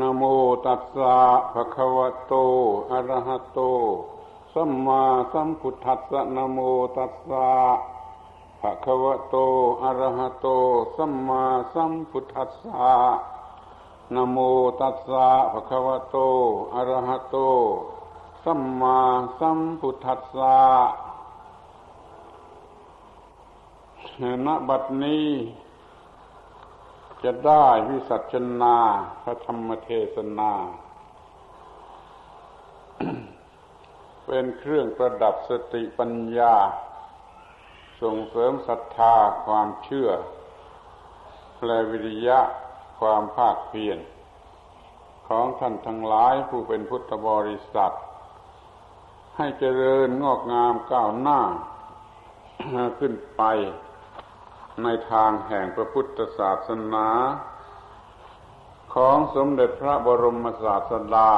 นะโมตัสสะภะคะวะโต อะระหะโต สัมมาสัมพุทธัสสะนะโมตัสสะภะคะวะโต อะระหะโต สัมมาสัมพุทธัสสะนะโมตัสสะภะคะวะโต อะระหะโต สัมมาสัมพุทธัสสะณบัดนี้ จะได้วิสัชนาพระธรรมเทศนา เป็นเครื่องประดับสติปัญญา ส่งเสริมศรัทธาความเชื่อ และวิริยะความภาคเพียรของท่านทั้งหลายผู้เป็นพุทธบริษัท ให้เจริญงอกงามก้าวหน้าขึ้นไป ในทางแห่งพระพุทธศาสนา ของสมเด็จพระบรมศาสดา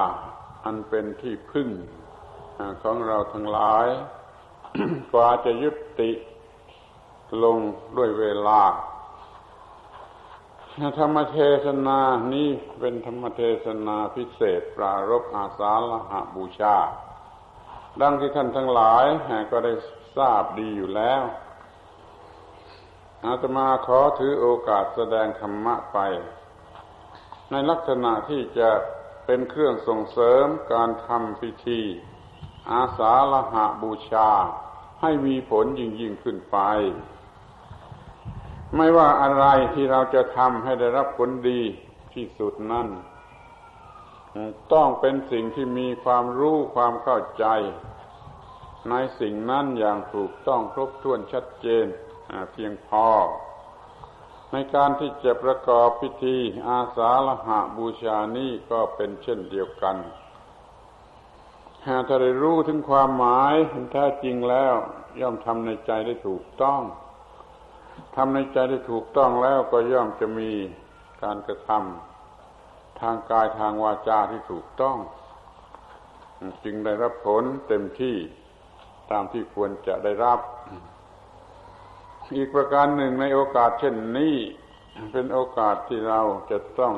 อันเป็นที่พึ่งของเราทั้งหลายกว่าจะยุติลงด้วยเวลา ธรรมเทศนานี้เป็นธรรมเทศนาพิเศษปรารบอาสาลหบูชา ดังที่ท่านทั้งหลายก็ได้ทราบดีอยู่แล้ว อาตมาขอถือโอกาสแสดงธรรมะไป ในลักษณะที่จะเป็นเครื่องส่งเสริมการทำพิธี อาสาละหะบูชา ให้มีผลยิ่งยิ่งขึ้นไป ไม่ว่าอะไรที่เราจะทำให้ได้รับผลดีที่สุดนั่น ต้องเป็นสิ่งที่มีความรู้ความเข้าใจ ในสิ่งนั้นอย่างถูกต้องครบถ้วนชัดเจน เพียงพอ ในการที่จะประกอบพิธีอาสาฬหะบูชานี้ก็เป็นเช่นเดียวกันหากถ้าได้รู้ถึงความหมายแท้จริงแล้ว ย่อมทำในใจได้ถูกต้องทำในใจได้ถูกต้องแล้วก็ย่อมจะมีการกระทำทางกายทางวาจาที่ถูกต้อง จึงได้รับผลเต็มที่ตามที่ควรจะได้รับ อีกประการหนึ่งในโอกาสเช่นนี้ เป็นโอกาสที่เราจะต้อง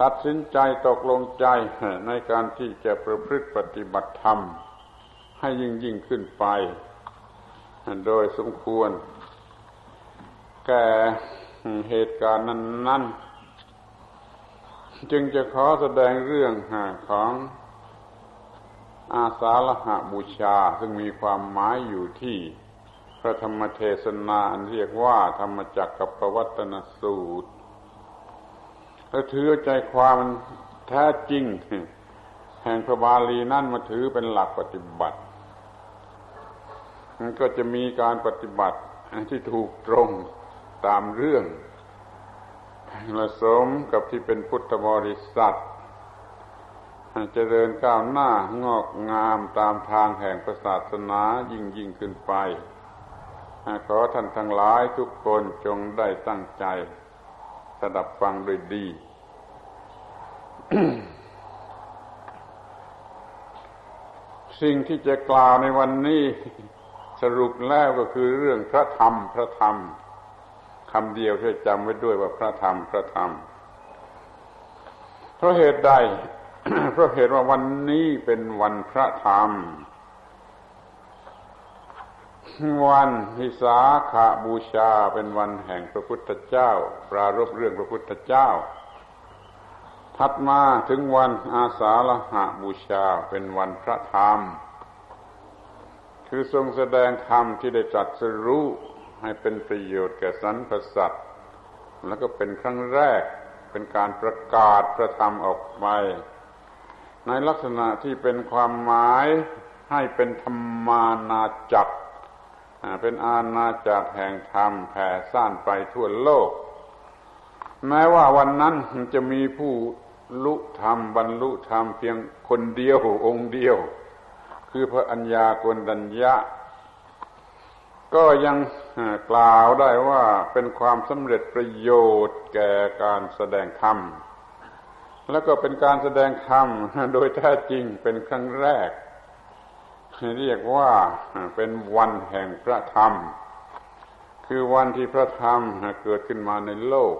ตัดสินใจตกลงใจในการที่จะประพฤติปฏิบัติธรรม ให้ยิ่งยิ่งขึ้นไป โดยสมควร แก่เหตุการณ์นั้น ๆ จึงจะขอแสดงเรื่องของอาสาฬหะบูชาซึ่งมีความหมายอยู่ที่ พระธรรมเทศนาเรียกว่า ธรรมจักรกับปวัตนสูตรถ้าถือใจความแท้จริง แห่งพระบาลีนั่นมาถือเป็นหลักปฏิบัติ มันก็จะมีการปฏิบัติที่ถูกตรงตามเรื่องผสมกับที่เป็นพุทธบริษัทเจริญก้าวหน้างอกงามตามทางแห่งศาสนายิ่งยิ่งขึ้นไป ขอท่านทั้งหลายทุกคนจงได้ตั้งใจสดับฟังโดยดี สิ่งที่จะกล่าวในวันนี้สรุปแล้วก็คือเรื่องพระธรรม พระธรรมคำเดียวช่วยจำไว้ด้วยว่าพระธรรม พระธรรม เพราะเหตุใด เพราะเหตุว่าวันนี้เป็นวันพระธรรม วันวิสาขาบูชาเป็นวันแห่งพระพุทธเจ้า ปรารบเรื่องพระพุทธเจ้า ถัดมาถึงวันอาสาฬหาบูชาเป็นวันพระธรรม คือทรงแสดงธรรมที่ได้ตรัสรู้ให้เป็นประโยชน์แก่สรรพสัตว์แล้วก็เป็นครั้งแรกเป็นการประกาศพระธรรมออกไป ในลักษณะที่เป็นความหมายให้เป็นธรรมานาจักร เป็นอาณาจักรแห่งธรรมแผ่ซ่านไปทั่วโลก แม้ว่าวันนั้นจะมีผู้ลุธรรมบรรลุธรรมเพียงคนเดียวองค์เดียว คือพระัญญากนดัญญะ ก็ยังกล่าวได้ว่าเป็นความสำเร็จประโยชน์แก่การแสดงธรรม แล้วก็เป็นการแสดงธรรมโดยแท้จริงเป็นครั้งแรก เรียกว่าเป็นวันแห่งพระธรรม คือวันที่พระธรรมเกิดขึ้นมาในโลก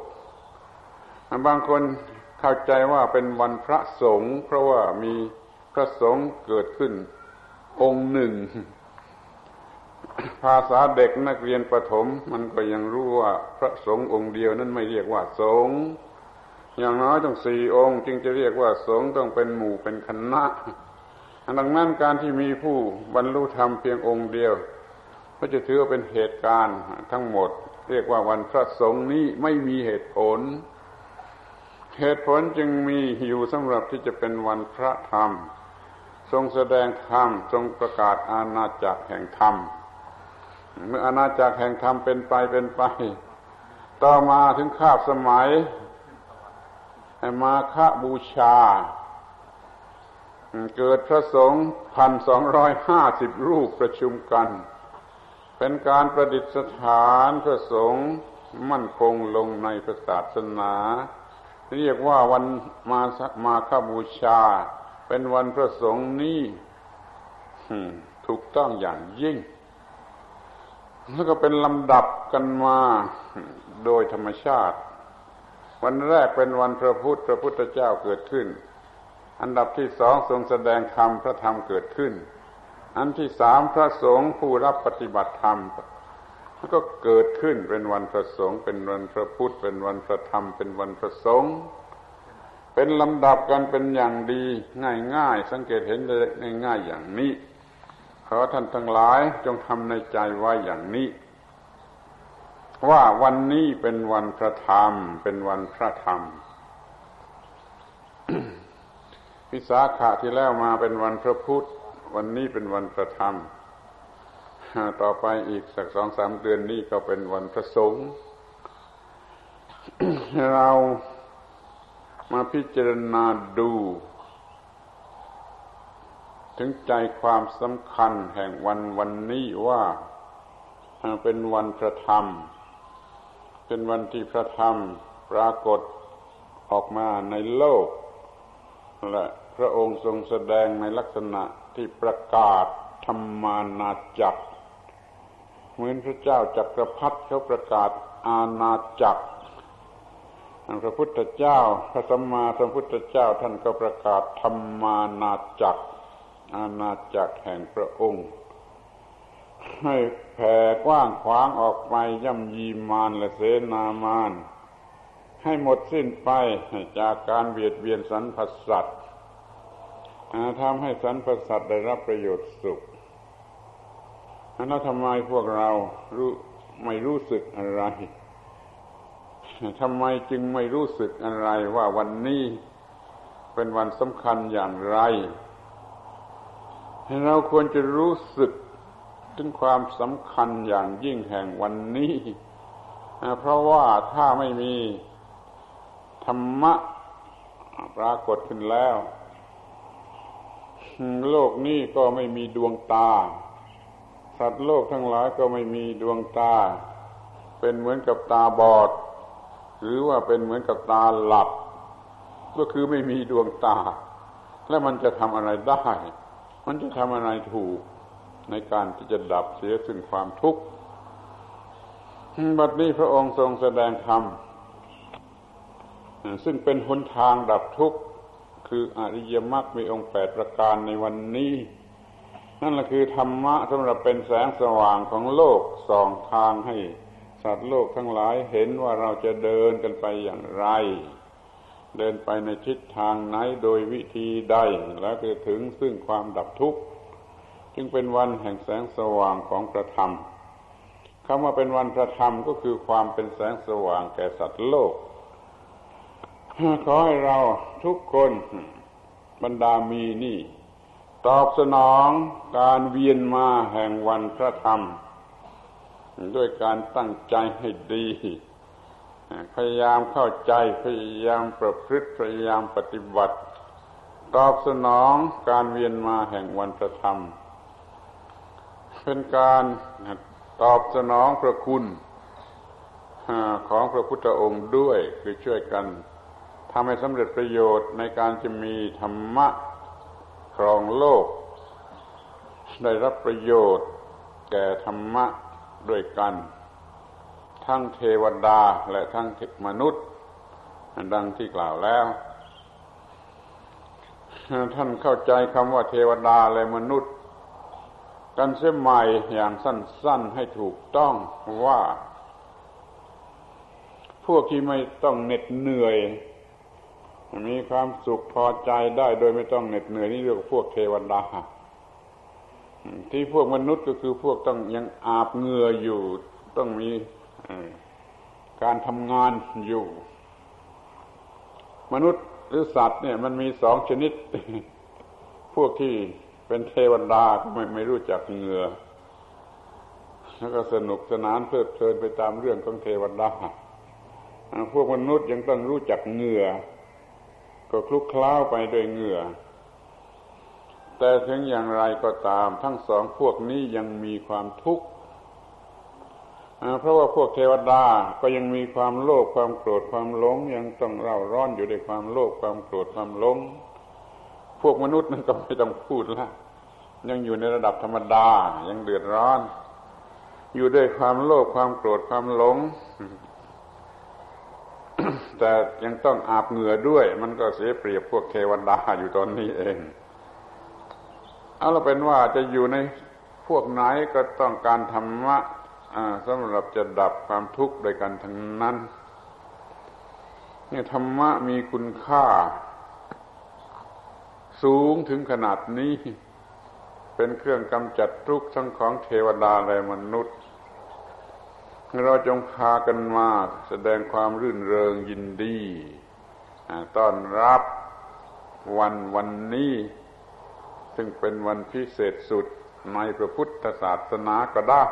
บางคนเข้าใจว่าเป็นวันพระสงฆ์เพราะว่ามีพระสงฆ์เกิดขึ้นองค์หนึ่ง ภาษาเด็กนักเรียนประถม มันก็ยังรู้ว่าพระสงฆ์องค์เดียวนั้นไม่เรียกว่าสงฆ์อย่างน้อยต้องสี่องค์ จึงจะเรียกว่าสงฆ์ต้องเป็นหมู่เป็นคณะ ดังนั้นการที่มีผู้บรรลุธรรมเพียงองค์เดียว ก็จะถือว่าเป็นเหตุการณ์ทั้งหมด เรียกว่าวันพระสงฆ์นี้ไม่มีเหตุผล เหตุผลจึงมีอยู่สำหรับที่จะเป็นวันพระธรรม ทรงแสดงธรรมทรงประกาศอาณาจักรแห่งธรรมเมื่ออาณาจักรแห่งธรรมเป็นไปเป็นไป ต่อมาถึงคาบสมัยมาฆบูชา เกิดพระสงฆ์พันสองร้อยห้าสิบรูปประชุมกัน เป็นการประดิษฐานพระสงฆ์มั่นคงลงในพระศาสนา เรียกว่าวันมามาฆบูชา เป็นวันพระสงฆ์นี้ถูกต้องอย่างยิ่ง แล้วก็เป็นลำดับกันมาโดยธรรมชาติ วันแรกเป็นวันพระพุทธพระพุทธเจ้าเกิดขึ้น อันดับที่สองทรงแสดงธรรมพระธรรมเกิดขึ้น อันที่สามพระสงฆ์ผู้รับปฏิบัติธรรมก็เกิดขึ้นเป็นวันพระสงฆ์เป็นวันพระพุทธ เป็นวันพระธรรม เป็นวันพระสงฆ์เป็นลำดับกันเป็นอย่างดีง่ายๆ สังเกตเห็นได้ง่ายๆอย่างนี้ ขอท่านทั้งหลายจงทำในใจไว้อย่างนี้ ว่าวันนี้เป็นวันพระธรรม เป็นวันพระธรรม พิสาขะที่แล้วมาเป็นวันพระพุทธวันนี้เป็นวันพระธรรม ต่อไปอีกสักสองสามเดือนนี้ก็เป็นวันพระสงฆ์เรามาพิจารณาดู ถึงใจความสำคัญแห่งวันวันนี้ว่าเป็นวันพระธรรม เป็นวันที่พระธรรมปรากฏออกมาในโลกและ พระองค์ทรงแสดงในลักษณะที่ประกาศธรรมานาจักร เหมือนพระเจ้าจักรพรรดิเขาประกาศอาณาจักรพระพุทธเจ้าพระสัมมาสัมพุทธเจ้าท่านก็ประกาศธรรมานาจักร อาณาจักรแห่งพระองค์ ให้แผ่กว้างขวางออกไปย่ำยีมารและเสนามารให้หมดสิ้นไปจากการเบียดเบียนสรรพสัตว์ ทำให้สรรพสัตว์ได้รับประโยชน์สุขแล้วทำไมพวกเรารู้ไม่รู้สึกอะไรทำไมจึงไม่รู้สึกอะไรว่าวันนี้เป็นวันสำคัญอย่างไร เราควรจะรู้สึกถึงความสำคัญอย่างยิ่งแห่งวันนี้ เพราะว่าถ้าไม่มีธรรมะปรากฏขึ้นแล้ว โลกนี้ก็ไม่มีดวงตา สัตว์โลกทั้งหลายก็ไม่มีดวงตา เป็นเหมือนกับตาบอด หรือว่าเป็นเหมือนกับตาหลับ ก็คือไม่มีดวงตา แล้วมันจะทำอะไรได้ มันจะทำอะไรถูกในการที่จะดับเสียซึ่งความทุกข์บัดนี้พระองค์ทรงแสดงธรรมซึ่งเป็นหนทางดับทุกข์ คืออริยมรรคมีองค์แปดประการในวันนี้ นั่นแหละคือธรรมะสำหรับเป็นแสงสว่างของโลกส่องทางให้สัตว์โลกทั้งหลายเห็นว่าเราจะเดินกันไปอย่างไร เดินไปในทิศทางไหนโดยวิธีใดแล้วจะถึงซึ่งความดับทุกข์จึงเป็นวันแห่งแสงสว่างของพระธรรมคำว่าเป็นวันพระธรรมก็คือความเป็นแสงสว่างแก่สัตว์โลก ขอให้เราทุกคนบรรดามีนี่ ตอบสนองการเวียนมาแห่งวันพระธรรม ด้วยการตั้งใจให้ดี พยายามเข้าใจพยายามประพฤติพยายามปฏิบัติ ตอบสนองการเวียนมาแห่งวันพระธรรม เป็นการตอบสนองพระคุณของพระพุทธองค์ด้วยคือช่วยกัน ทำให้สำเร็จประโยชน์ในการจะมีธรรมะครองโลก ได้รับประโยชน์แก่ธรรมะด้วยกัน ทั้งเทวดาและทั้งมนุษย์ ดังที่กล่าวแล้ว ท่านเข้าใจคำว่าเทวดาและมนุษย์ กันเสียใหม่อย่างสั้นๆให้ถูกต้องว่า พวกที่ไม่ต้องเหน็ดเหนื่อย มีความสุขพอใจได้โดยไม่ต้องเหน็ดเหนื่อยนี่เรียกว่าพวกเทวดาที่พวกมนุษย์ก็คือพวกต้องยังอาบเหงื่ออยู่ ต้องมีการทำงานอยู่ มนุษย์หรือสัตว์เนี่ยมันมีสองชนิด พวกที่เป็นเทวดาไม่ไม่รู้จักเหงื่อแล้วก็สนุกสนานเพลิดเพลินไปตามเรื่องของเทวดาพวกมนุษย์ยังต้องรู้จักเหงื่อ ก็คลุกคล้าวไปด้วยเหงื่อ แต่ถึงอย่างไรก็ตามทั้งสองพวกนี้ยังมีความทุกข์เพราะว่าพวกเทวดาก็ยังมีความโลภความโกรธความหลง ยังต้องเร่าร้อนอยู่ในความโลภความโกรธความหลง พวกมนุษย์นั้นก็ไม่ต้องพูดละยังอยู่ในระดับธรรมดายังเดือดร้อน อยู่ด้วยความโลภความโกรธความหลง แต่ยังต้องอาบเหงื่อด้วย มันก็เสียเปรียบพวกเทวดาอยู่ตอนนี้เอง เอาเราเป็นว่าจะอยู่ในพวกไหนก็ต้องการธรรมะสำหรับจะดับความทุกข์โดยกันทั้งนั้นนี่ธรรมะมีคุณค่า สูงถึงขนาดนี้ เป็นเครื่องกำจัดทุกข์ทั้งของเทวดาและมนุษย์ เราจงพากันมาแสดงความรื่นเริงยินดีต้อนรับวันวันนี้ ซึ่งเป็นวันพิเศษสุดในพระพุทธศาสนาก็ได้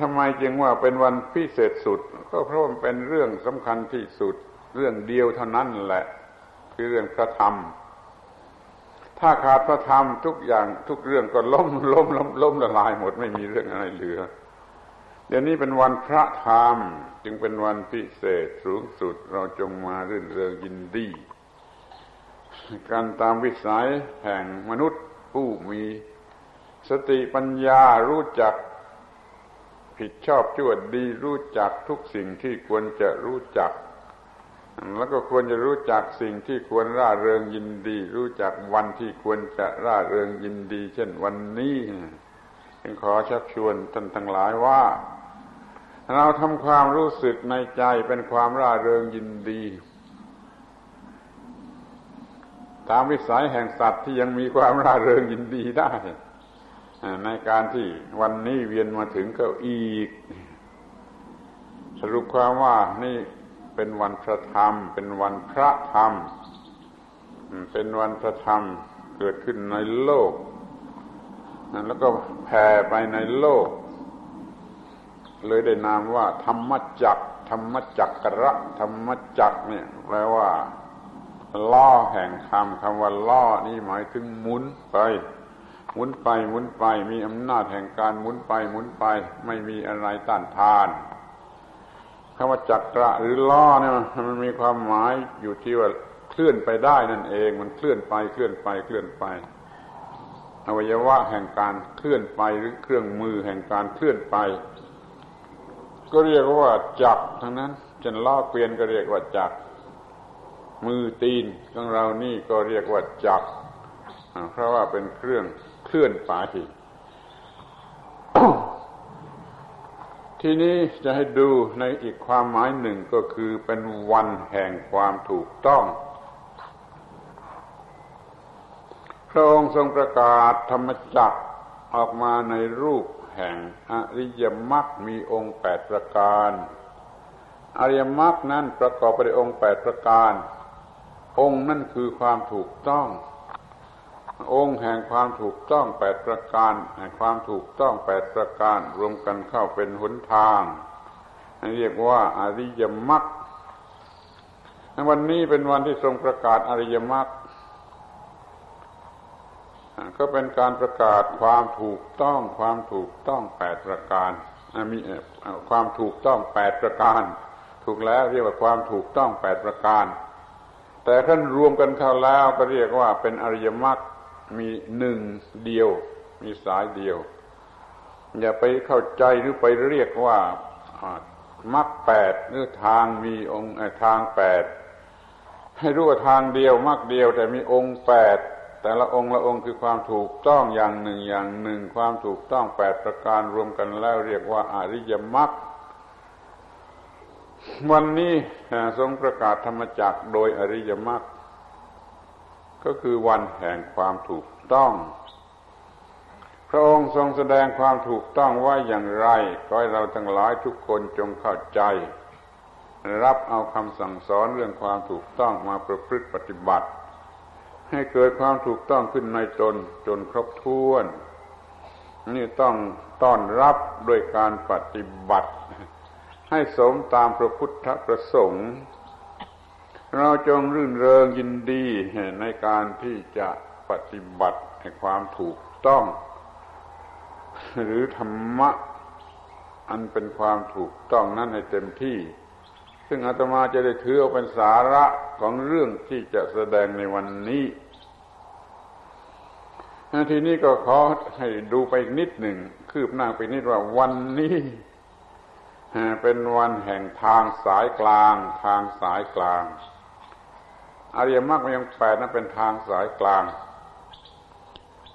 ทำไมจึงว่าเป็นวันพิเศษสุด ก็เพราะมันเป็นเรื่องสำคัญที่สุด เรื่องเดียวเท่านั้นแหละ คือเรื่องพระธรรม ถ้าขาดพระธรรมทุกอย่างทุกเรื่องก็ล้มล้มล้มล้มละลายหมดไม่มีเรื่องอะไรเหลือ เดี๋ยวนี้เป็นวันพระธรรม จึงเป็นวันพิเศษสูงสุดเราจงมารื่นเริงยินดี การตามวิสัยแห่งมนุษย์ผู้มีสติปัญญารู้จักผิดชอบชั่วดีรู้จักทุกสิ่งที่ควรจะรู้จัก แล้วก็ควรจะรู้จักสิ่งที่ควรร่าเริงยินดี รู้จักวันที่ควรจะร่าเริงยินดี เช่นวันนี้จึงขอชักชวนท่านทั้งหลายว่า เราทำความรู้สึกในใจเป็นความร่าเริงยินดี ตามวิสัยแห่งสัตว์ที่ยังมีความร่าเริงยินดีได้ ในการที่วันนี้เวียนมาถึงก็อีก สรุปความว่านี่เป็นวันพระธรรม เป็นวันพระธรรม เป็นวันพระธรรมเกิดขึ้นในโลก แล้วก็แผ่ไปในโลก เลยได้นามว่า ธรรมจักธรรมจักกระธรรมจักเนี่ยแปลว่า ล่อแห่งคำคำว่าล่อนี่หมายถึงหมุนไปหมุนไปหมุนไปมีอำนาจแห่งการหมุนไปหมุนไป ไม่มีอะไรต้านทานคำว่าจักระหรือล่อเนี่ยมันมีความหมายอยู่ที่ว่าเคลื่อนไปได้นั่นเอง มันเคลื่อนไปเคลื่อนไปเคลื่อนไปอวัยวะแห่งการเคลื่อนไปหรือเครื่องมือแห่งการเคลื่อนไป ก็เรียกว่าจักทั้งนั้นจนล่อเกวียนก็เรียกว่าจัก มือตีนของเรานี่ก็เรียกว่าจัก เพราะว่าเป็นเครื่องเคลื่อนไปทีนี้จะให้ดูในอีกความหมายหนึ่งก็คือเป็นวันแห่งความถูกต้อง พระองค์ทรงประกาศธรรมจักออกมาในรูป แห่งอริยมรรคมีองค์แปดประการ อริยมรรคนั้นประกอบไปด้วยองค์แปดประการ องค์นั่นคือความถูกต้อง องค์แห่งความถูกต้องแปดประการ แห่งความถูกต้องแปดประการ รวมกันเข้าเป็นหนทางเรียกว่าอริยมรรควันนี้เป็นวันที่ทรงประกาศอริยมรรค ก็เป็นการประกาศความถูกต้องความถูกต้องแปดประการมีความถูกต้องแปดประการ ถูกแล้วเรียกว่าความถูกต้องแปดประการ แต่ท่านรวมกันเข้าแล้วก็เรียกว่าเป็นอริยมรรคมีหนึ่งเดียว มีสายเดียว อย่าไปเข้าใจหรือไปเรียกว่ามรรคแปดหรือทางมีองค์ทางแปดให้รู้ว่าทางเดียวมากเดียวแต่มีองค์แปด แต่ละองค์ละองค์คือความถูกต้องอย่างหนึ่งอย่างหนึ่ง ความถูกต้องแปดประการรวมกันแล้วเรียกว่าอาริยมรรควันนี้ทรงประกาศธรรมจักโดยอริยมรรคก็คือวันแห่งความถูกต้อง พระองค์ทรงแสดงความถูกต้องว่าอย่างไรก็ให้เราทั้งหลายทุกคนจงเข้าใจ รับเอาคำสั่งสอนเรื่องความถูกต้องมาประพฤติปฏิบัติ ให้เกิดความถูกต้องขึ้นในตนจนครบถ้วน นี่ต้องต้อนรับด้วยการปฏิบัติ ให้สมตามพระพุทธประสงค์ เราจงรื่นเริงยินดีในการที่จะปฏิบัติให้ความถูกต้อง หรือธรรมะอันเป็นความถูกต้องนั้นให้เต็มที่ ซึ่งอาตมาจะได้ถือเอาเป็นสาระของเรื่องที่จะแสดงในวันนี้ทีนี้ก็ขอให้ดูไปนิดหนึ่ง คืบหน้าไปนิดว่าวันนี้เป็นวันแห่งทางสายกลาง ทางสายกลางอริยมรรคยังแปดนั้นเป็นทางสายกลาง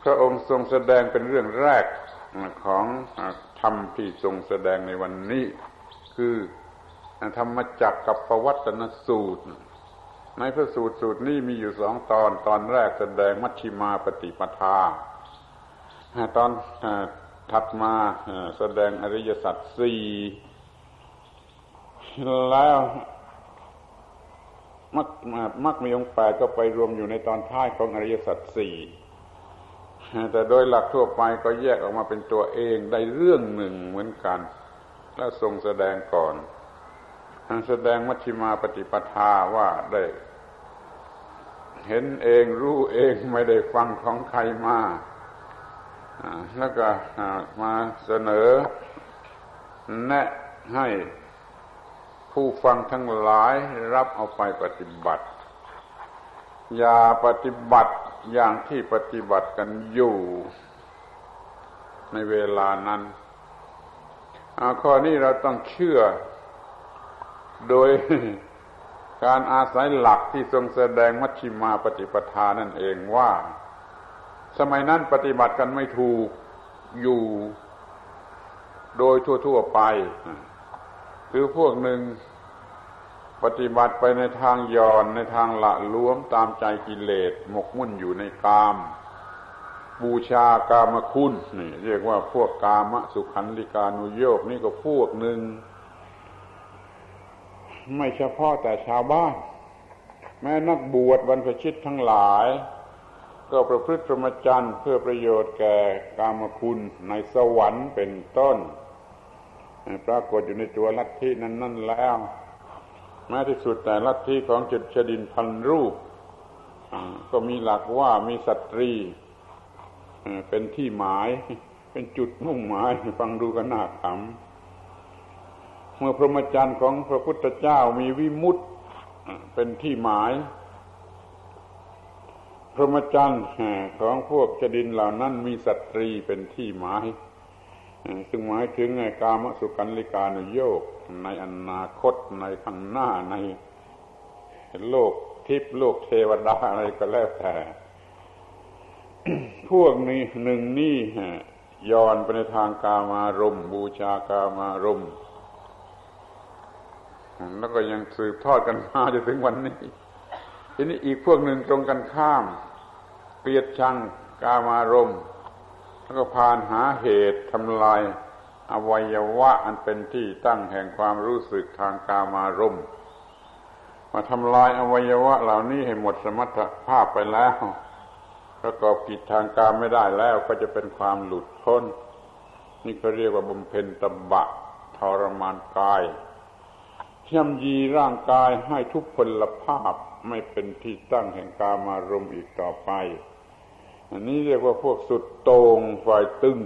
พระองค์ทรงแสดงเป็นเรื่องแรกของธรรมที่ทรงแสดงในวันนี้ คือ ธรรมจักกับประวัตนสูตร ในพระสูตรสูตรนี้มีอยู่สองตอนตอนแรกแสดงมัชฌิมาปฏิปทา ตอนถัดมาแสดงอริยสัจสี่แล้วมักมักมีองค์แปดก็ไปรวมอยู่ในตอนท้ายของอริยสัจสี่แต่โดยหลักทั่วไปก็แยกออกมาเป็นตัวเองได้เรื่องหนึ่งเหมือนกัน แล้วทรงแสดงก่อน แสดงมัชฌิมาปฏิปทาว่าได้ เห็นเองรู้เองไม่ได้ฟังของใครมาแล้วก็มาเสนอ แนะให้ผู้ฟังทั้งหลายรับเอาไปปฏิบัติ อย่าปฏิบัติอย่างที่ปฏิบัติกันอยู่ในเวลานั้นข้อนี้เราต้องเชื่อ โดยการอาศัยหลักที่ทรงแสดงมัชฌิมาปฏิปทานั่นเองว่า สมัยนั้นปฏิบัติกันไม่ถูกอยู่โดยทั่ว ๆไป คือพวกหนึ่งปฏิบัติไปในทางย่อนในทางละล้วมตามใจกิเลสหมกมุ่นอยู่ในกาม บูชากามคุณนี่เรียกว่าพวกกามสุขันลิกานุโยกนี่ก็พวกหนึ่ง ไม่เฉพาะแต่ชาวบ้าน แม้นักบวชบรรพชิตทั้งหลาย ก็ประพฤติพรหมจรรย์เพื่อประโยชน์แก่กามคุณในสวรรค์เป็นต้นปรากฏอยู่ในตัวลัทธินั้นนั่นแล้วแม้ที่สุดแต่ลัทธิของจุดชดินพันรูป ก็มีหลักว่ามีสตรี เป็นที่หมาย เป็นจุดมุ่งหมายฟังดูก็น่าขำ เมื่อพระมจรรย์ของพระพุทธเจ้ามีวิมุตเป็นที่หมาย พระมจรรย์ของพวกจดินเหล่านั้นมีสตรีเป็นที่หมาย ซึ่งหมายถึงกามสุขันลิกานุโยกในอนาคตในข้างหน้าในโลกทิพย์โลกเทวดาอะไรก็แล้วแต่พวกนี้หนึ่งนี่ย้อนไปในทางกามารมบูชากามารม แล้วก็ยังสืบทอดกันมาจนถึงวันนี้ ทีนี้อีกพวกหนึ่งตรงกันข้าม เกลียดชังกามารมณ์แล้วก็พานหาเหตุทำลาย อวัยวะอันเป็นที่ตั้งแห่งความรู้สึกทางกามารมณ์มาทำลายอวัยวะเหล่านี้ให้หมดสมรรถภาพไปแล้วประกอบกิจทางการไม่ได้แล้วก็จะเป็นความหลุดพ้น นี่เขาเรียกว่าบำเพ็ญตบะทรมานกาย ย่ำยีร่างกายให้ทุกพลภาพไม่เป็นที่ตั้งแห่งกามารมณ์อีกต่อไป อันนี้เรียกว่าพวกสุดโต่งฝ่ายตึง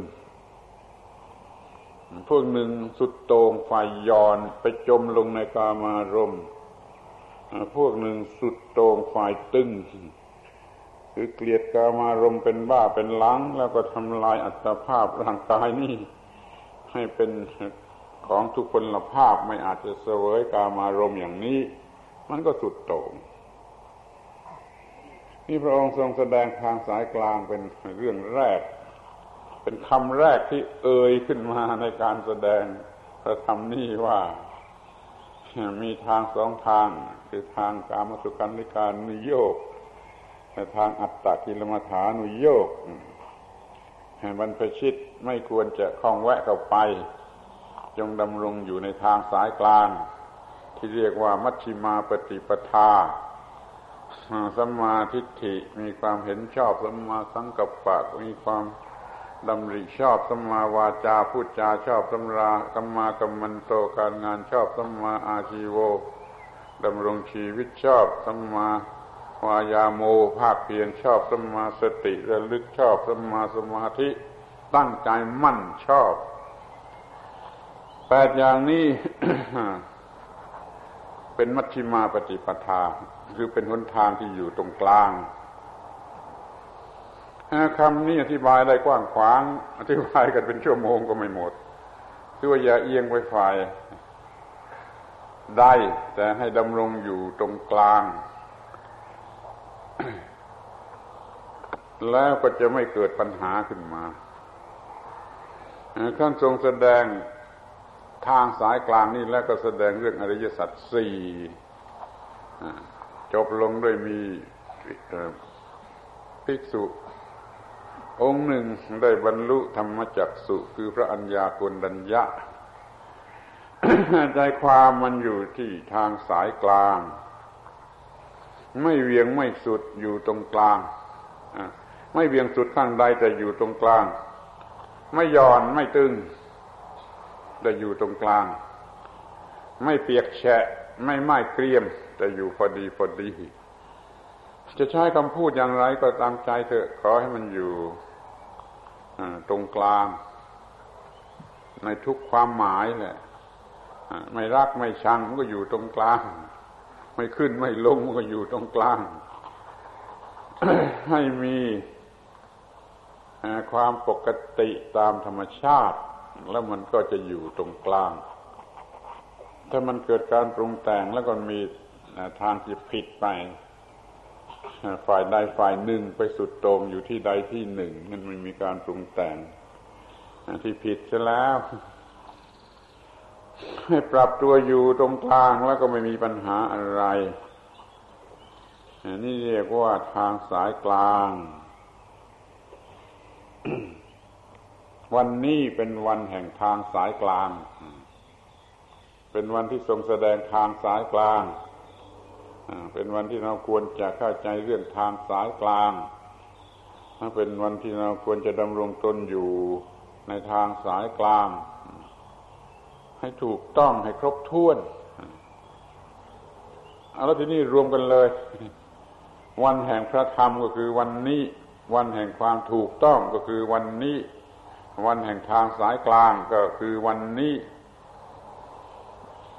พวกหนึ่งสุดโต่งฝ่ายย่อนไปจมลงในกามารมณ์พวกหนึ่งสุดโต่งฝ่ายตึง คือเกลียดกามารมณ์เป็นบ้าเป็นล้างแล้วก็ทำลายอัตภาพร่างกายนี่ให้เป็น ของทุกคนละภาพไม่อาจจะเสวยกามารมณ์อย่างนี้ มันก็สุดโต่งนี่พระองค์ทรงแสดงทางสายกลางเป็นเรื่องแรก เป็นคำแรกที่เอ่ยขึ้นมาในการแสดงพระธรรมนี้ว่ามีทางสองทาง คือทางกามสุขันธิการนุโยกและทางอัตตกิลมัฐานุโยกบรรพชิตไม่ควรจะคล้องแวะเข้าไป จงดำรงอยู่ในทางสายกลาง ที่เรียกว่ามัชชิมาปฏิปทาสัมมาทิฏฐิมีความเห็นชอบสัมมาสังกัปปะมีความดำริชอบสัมมาวาจาพูดจาชอบสัมราสัมมากัมมันโตการงานชอบสัมมาอาชีโวดำรงชีวิตชอบสัมมาวายาโมภาคเพียรชอบสัมมาสติระลึกชอบสัมมาสมาธิ ตั้งใจมั่นชอบ แปดอย่างนี้ เป็นมัชฌิมาปฏิปทา คือเป็นหนทางที่อยู่ตรงกลางคำนี้อธิบายได้กว้างขวาง อธิบายกันเป็นชั่วโมงก็ไม่หมดคือว่าอย่าเอียงไปฝ่ายได้ แต่ให้ดำรงอยู่ตรงกลาง แล้วก็จะไม่เกิดปัญหาขึ้นมาท่านทรงแสดง ทางสายกลางนี่แล้วก็แสดงเรื่องอริยสัจสี่จบลงด้วยมีภิกษุ องค์หนึ่งได้บรรลุธรรมจักสุคือพระอัญญาโกณดัญญะใจความมันอยู่ที่ทางสายกลาง ไม่เวียงไม่สุดอยู่ตรงกลางไม่เวียงสุดข้างใดแต่อยู่ตรงกลาง ไม่ย่อนไม่ตึง แต่อยู่ตรงกลาง ไม่เปียกแฉะไม่ไหม้เกรียม แต่อยู่พอดีพอดีจะใช้คำพูดอย่างไรก็ตามใจเถอะขอให้มันอยู่ตรงกลาง ในทุกความหมายแหละไม่รักไม่ชังมันก็อยู่ตรงกลาง ไม่ขึ้นไม่ลงมันก็อยู่ตรงกลาง ให้มีความปกติตามธรรมชาติ แล้วมันก็จะอยู่ตรงกลาง ถ้ามันเกิดการปรุงแต่งแล้วก็มีทางที่ผิดไป ฝ่ายใดฝ่ายหนึ่งไปสุดตรงอยู่ที่ใดที่หนึ่งมันไม่มีการปรุงแต่งที่ผิดซะแล้ว ให้ปรับตัวอยู่ตรงกลางแล้วก็ไม่มีปัญหาอะไร นี่เรียกว่าทางสายกลาง วันนี้เป็นวันแห่งทางสายกลาง เป็นวันที่ทรงแสดงทางสายกลาง เป็นวันที่เราควรจะเข้าใจเรื่องทางสายกลาง เป็นวันที่เราควรจะดำรงตนอยู่ในทางสายกลาง ให้ถูกต้องให้ครบถ้วนแล้วทีนี้รวมกันเลย วันแห่งพระธรรมก็คือวันนี้ วันแห่งความถูกต้องก็คือวันนี้ วันแห่งทางสายกลางก็คือวันนี้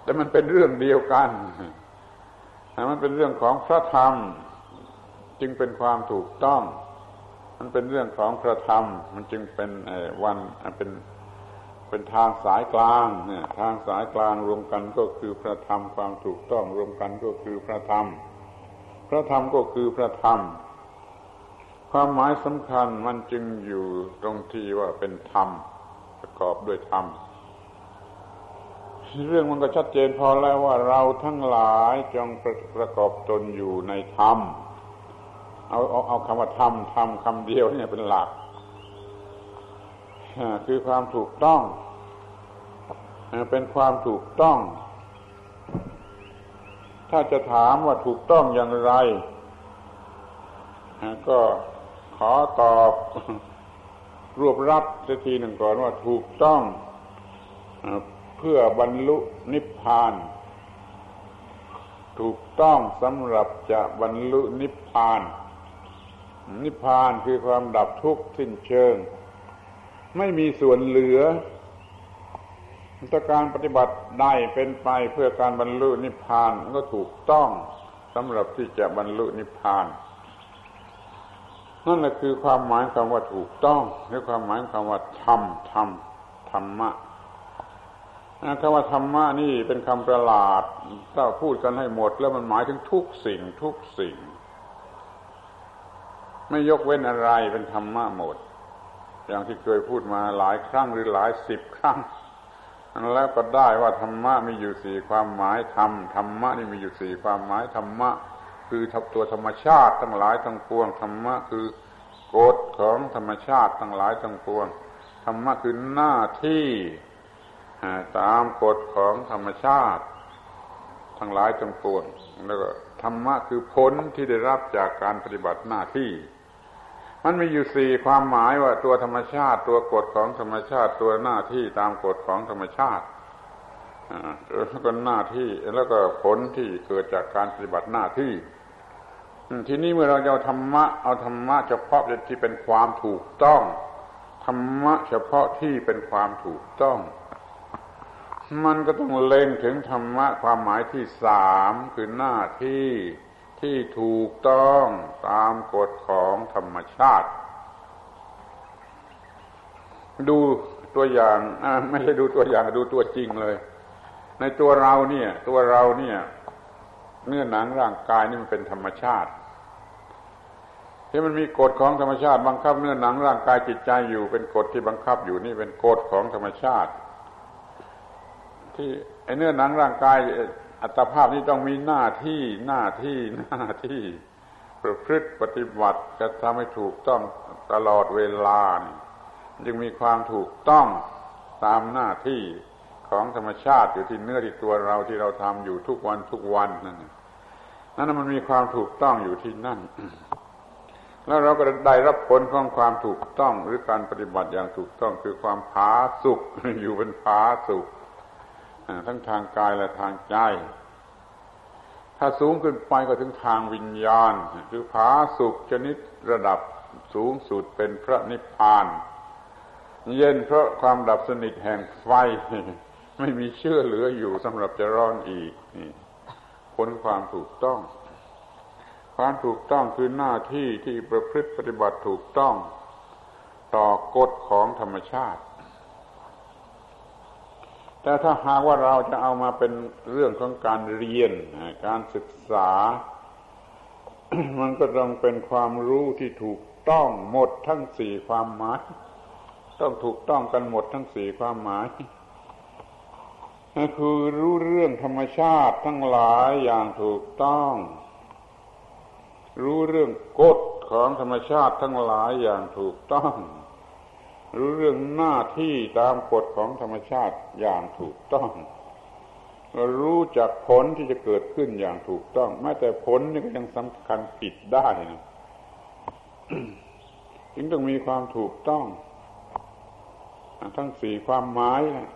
แต่มันเป็นเรื่องเดียวกันมันเป็นเรื่องของพระธรรม จึงเป็นความถูกต้อง มันเป็นเรื่องของพระธรรม มันจึงเป็นวันเป็นเป็นทางสายกลางเนี่ยทางสายกลางรวมกันก็คือพระธรรมความถูกต้องรวมกันก็คือพระธรรม พระธรรมก็คือพระธรรม ความหมายสำคัญมันจึงอยู่ตรงที่ว่าเป็นธรรม ประกอบด้วยธรรม เรื่องมันก็ชัดเจนพอแล้วว่าเราทั้งหลายจงประประกอบตนอยู่ในธรรม เอาเอาเอาคำว่าธรรมธรรมคำเดียวเนี่ยเป็นหลักคือความถูกต้อง เป็นความถูกต้อง ถ้าจะถามว่าถูกต้องอย่างไรก็ ขอตอบรวบรัดสักทีหนึ่งก่อนว่าถูกต้องเพื่อบรรลุนิพพาน ถูกต้องสำหรับจะบรรลุนิพพาน นิพพานคือความดับทุกข์สิ้นเชิง ไม่มีส่วนเหลือถ้าการปฏิบัติได้เป็นไปเพื่อการบรรลุนิพพานก็ถูกต้องสำหรับที่จะบรรลุนิพพาน นั่นแหละคือความหมายคำว่าถูกต้องหรือความหมายคำว่าธรรมธรรมธรรมะคำว่าธรรมะนี่เป็นคำประหลาดถ้าพูดกันให้หมด แล้วมันหมายถึงทุกสิ่งทุกสิ่ง ไม่ยกเว้นอะไรเป็นธรรมะหมด อย่างที่เคยพูดมาหลายครั้งหรือหลายสิบครั้งแล้วก็ได้ว่าธรรมะมีอยู่สี่ความหมายธรรมธรรมะนี่มีอยู่สี่ความหมายธรรมะ คือตัวธรรมชาติทั้งหลายทั้งปวงธรรมะคือกฎของธรรมชาติทั้งหลายทั้งปวงธรรมะคือหน้าที่ตามกฎของธรรมชาติทั้งหลายทั้งปวงแล้วก็ธรรมะคือผลที่ได้รับจากการปฏิบัติหน้าที่ มันมีอยู่สี่ความหมายว่าตัวธรรมชาติ ตัวกฎของธรรมชาติ ตัวหน้าที่ตามกฎของธรรมชาติแล้วก็หน้าที่แล้วก็ผลที่เกิดจากการปฏิบัติหน้าที่ ทีนี้เมื่อเราเอาธรรมะเอาธรรมะเฉพาะที่เป็นความถูกต้องธรรมะเฉพาะที่เป็นความถูกต้อง มันก็ต้องเล็งถึงธรรมะความหมายที่สามคือหน้าที่ที่ถูกต้องตามกฎของธรรมชาติ ดูตัวอย่างไม่ใช่ดูตัวอย่างดูตัวจริงเลย ในตัวเราเนี่ย ตัวเราเนี่ย เนื้อหนังร่างกายนี่มันเป็นธรรมชาติ ที่มันมีกฎของธรรมชาติบังคับเนื้อหนังร่างกายจิตใจอยู่ เป็นกฎที่บังคับอยู่นี่เป็นกฎของธรรมชาติ ที่ไอ้เนื้อหนังร่างกายอัตภาพนี้ต้องมีหน้าที่หน้าที่หน้าที่ประพฤติปฏิบัติจะทำให้ถูกต้องตลอดเวลา จึงมีความถูกต้องตามหน้าที่ของธรรมชาติอยู่ที่เนื้อที่ตัวเราที่เราทำอยู่ทุกวันทุกวันนั่นนั่นมันมีความถูกต้องอยู่ที่นั่น แล้วเราก็ได้รับผลของความถูกต้องหรือการปฏิบัติอย่างถูกต้องคือความผาสุกอยู่เป็นผาสุกทั้งทางกายและทางใจ ถ้าสูงขึ้นไปก็ถึงทางวิญญาณ คือผาสุกชนิดระดับสูงสุดเป็นพระนิพพานเย็นเพราะความดับสนิทแห่งไฟ ไม่มีเชื่อเหลืออยู่สำหรับจะร้อนอีกผลความถูกต้อง ความถูกต้องคือหน้าที่ที่ประพฤติปฏิบัติถูกต้อง ต่อกฎของธรรมชาติ แต่ถ้าหากว่าเราจะเอามาเป็นเรื่องของการเรียนการศึกษา มันก็ต้องเป็นความรู้ที่ถูกต้องหมดทั้งสี่ความหมายต้องถูกต้องกันหมดทั้งสี่ความหมายคือรู้เรื่องธรรมชาติทั้งหลายอย่างถูกต้อง รู้เรื่องกฎของธรรมชาติทั้งหลายอย่างถูกต้อง รู้เรื่องหน้าที่ตามกฎของธรรมชาติอย่างถูกต้องรู้จักผลที่จะเกิดขึ้นอย่างถูกต้องแม้แต่ผลนี่ก็ยังสำคัญผิดได้นะจึงต้องมีความถูกต้อง ทั้งสี่ความหมายนะ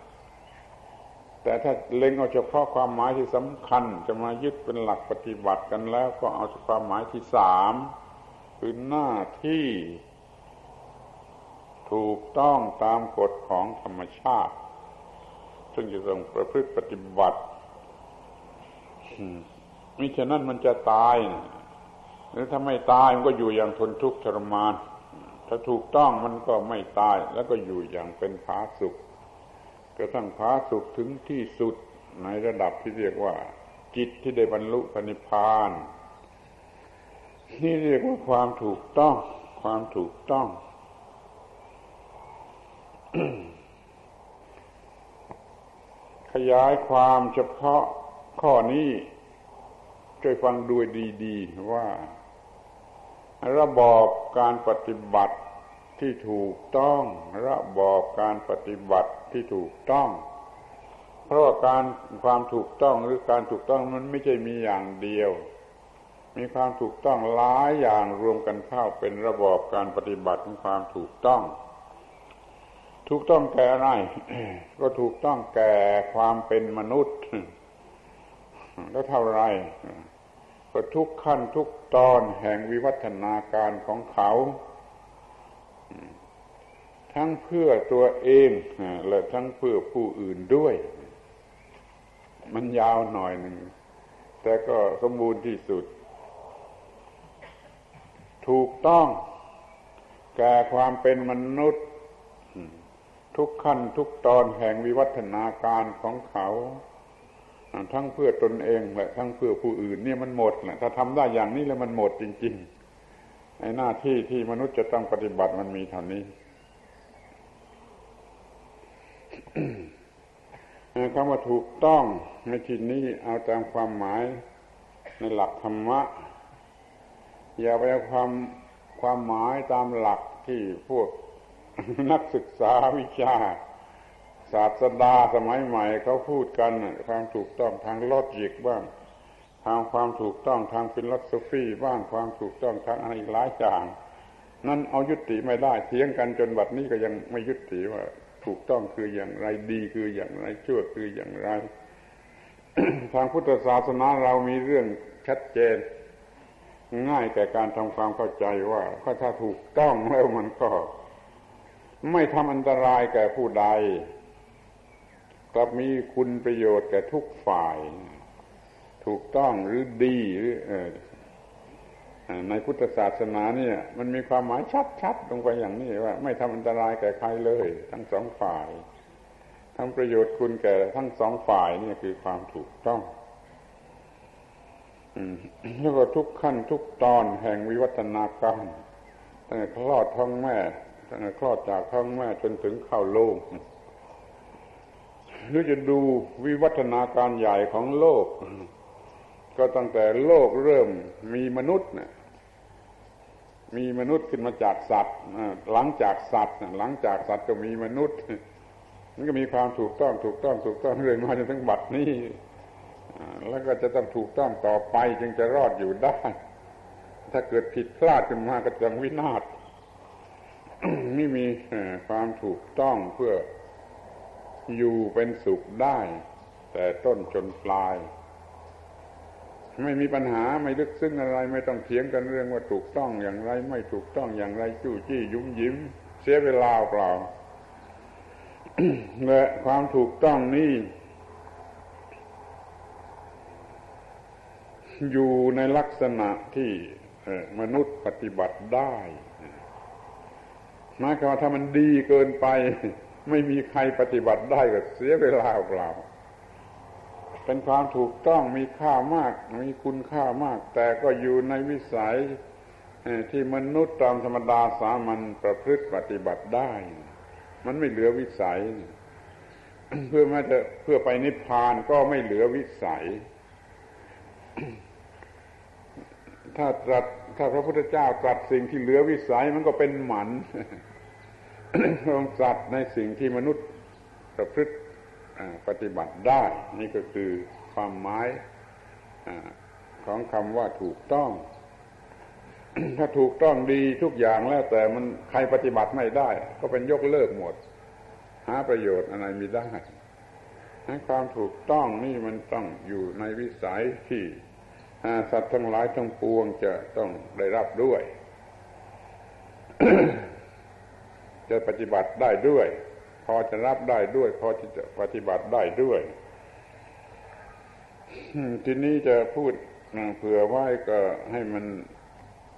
แต่ถ้าเล็งเอาเฉพาะความหมายที่สำคัญ จะมายึดเป็นหลักปฏิบัติกันแล้วก็เอาความหมายที่สามคือหน้าที่ถูกต้องตามกฎของธรรมชาติ ซึ่งจะต้องประพฤติปฏิบัติมิฉะนั้นมันจะตายหรือถ้าไม่ตายมันก็อยู่อย่างทนทุกข์ทรมาน ถ้าถูกต้องมันก็ไม่ตายแล้วก็อยู่อย่างเป็นผาสุข กระทั่งพาสุขถึงที่สุดในระดับที่เรียกว่า จิตที่ได้บรรลุพนิพานนี่เรียกว่าความถูกต้อง ความถูกต้อง ขยายความเฉพาะข้อนี้ช่วยฟังด้วยดีๆว่า ระบอบการปฏิบัติที่ถูกต้อง ระบอบการปฏิบัติ ที่ถูกต้อง เพราะการความถูกต้องหรือการถูกต้องมันไม่ใช่มีอย่างเดียว มีความถูกต้องหลายอย่างรวมกันเข้าเป็นระบอบการปฏิบัติของความถูกต้อง ถูกต้องแก่อะไร ก็ถูกต้องแก่ความเป็นมนุษย์ แล้วเท่าไรก็ทุกขั้นทุกตอนแห่งวิวัฒนาการของเขา ทั้งเพื่อตัวเองและทั้งเพื่อผู้อื่นด้วย มันยาวหน่อยหนึ่ง แต่ก็สมบูรณ์ที่สุด ถูกต้องแก่ความเป็นมนุษย์ ทุกขั้นทุกตอนแห่งวิวัฒนาการของเขา ทั้งเพื่อตนเองและทั้งเพื่อผู้อื่นเนี่ยมันหมดแหละถ้าทำได้อย่างนี้แล้วมันหมดจริงๆอ้หน้าที่ที่มนุษย์จะต้องปฏิบัติมันมีเท่านี้ คำว่าถูกต้องในที่นี้เอาตามความหมายในหลักธรรมะ อย่าไปเอาความความหมายตามหลักที่พวกนักศึกษาวิชา ศาสดาสมัยใหม่เขาพูดกันความถูกต้องทางลอจิกบ้าง ทางความถูกต้องทางฟิลโสฟีบ้างความถูกต้องทางอะไรหลายอย่างนั่นเอายุติไม่ได้เถียงกันจนบัดนี้ก็ยังไม่ยุติว่า ถูกต้องคืออย่างไรดีคืออย่างไรชั่วคืออย่างไร ทางพุทธศาสนาเรามีเรื่องชัดเจน ง่ายแก่การทำความเข้าใจว่าถ้าถูกต้องแล้วมันก็ ไม่ทำอันตรายแก่ผู้ใดกลับมีคุณประโยชน์แก่ทุกฝ่าย ถูกต้องหรือดีหรือ ในพุทธศาสนาเนี่ย มันมีความหมายชัดๆลงไปอย่างนี้ว่า ไม่ทำอันตรายแก่ใครเลย ทั้งสองฝ่ายทำประโยชน์คุณแก่ทั้งสองฝ่ายนี่คือความถูกต้องแล้วก็ทุกขั้นทุกตอนแห่งวิวัฒนาการตั้งแต่คลอดท้องแม่ตั้งแต่คลอดจากท้องแม่จนถึงเข้าโลกหรือจะดูวิวัฒนาการใหญ่ของโลก ก็ตั้งแต่โลกเริ่มมีมนุษย์นี่ยมีมนุษย์ขึ้นมาจากสัตว์หลังจากสัตว์หลังจากสัตว์ก็มีมนุษย์มันก็มีความถูกต้องถูกต้องถูกต้องเรื่อยมาจนถึงบัดนี้แล้วก็จะต้องถูกต้องต่อไปจึงจะรอดอยู่ได้ ถ้าเกิดผิดพลาดขึ้นมาก็จะวินาศนี่มีความถูกต้องเพื่ออยู่เป็นสุขได้ แต่ต้นจนปลาย ไม่มีปัญหาไม่ลึกซึ้งอะไร ไม่ต้องเถียงกันเรื่องว่าถูกต้องอย่างไร ไม่ถูกต้องอย่างไรจู้จี้ยุ่มยิ้ม เสียเวลาเปล่าและความถูกต้องนี้อยู่ในลักษณะที่มนุษย์ปฏิบัติได้หมายความว่าถ้ามันดีเกินไป ไม่มีใครปฏิบัติได้ก็เสียเวลาเปล่า เป็นความถูกต้องมีค่ามาก มีคุณค่ามาก แต่ก็อยู่ในวิสัยที่มนุษย์ตามธรรมดาสามัญประพฤติปฏิบัติได้ มันไม่เหลือวิสัย เพื่อม้จะเพื่อไปนิพพานก็ไม่เหลือวิสัย ถ้าตรัสถ้าพระพุทธเจ้าตรัสสิ่งที่เหลือวิสัยมันก็เป็นหมันทรงตรัสในสิ่งที่มนุษย์ประพฤติ ปฏิบัติได้ นี่ก็คือความหมายของคำว่าถูกต้อง ถ้าถูกต้องดีทุกอย่างแล้ว แต่มันใครปฏิบัติไม่ได้ ก็เป็นยกเลิกหมด หาประโยชน์อะไรมีได้ความถูกต้องนี่มันต้องอยู่ในวิสัยที่สัตว์ทั้งหลายทั้งปวงจะต้องได้รับด้วย จะปฏิบัติได้ด้วย พอจะรับได้ด้วย พอที่จะปฏิบัติได้ด้วยทีนี้จะพูดเผื่อไว้ก็ให้มัน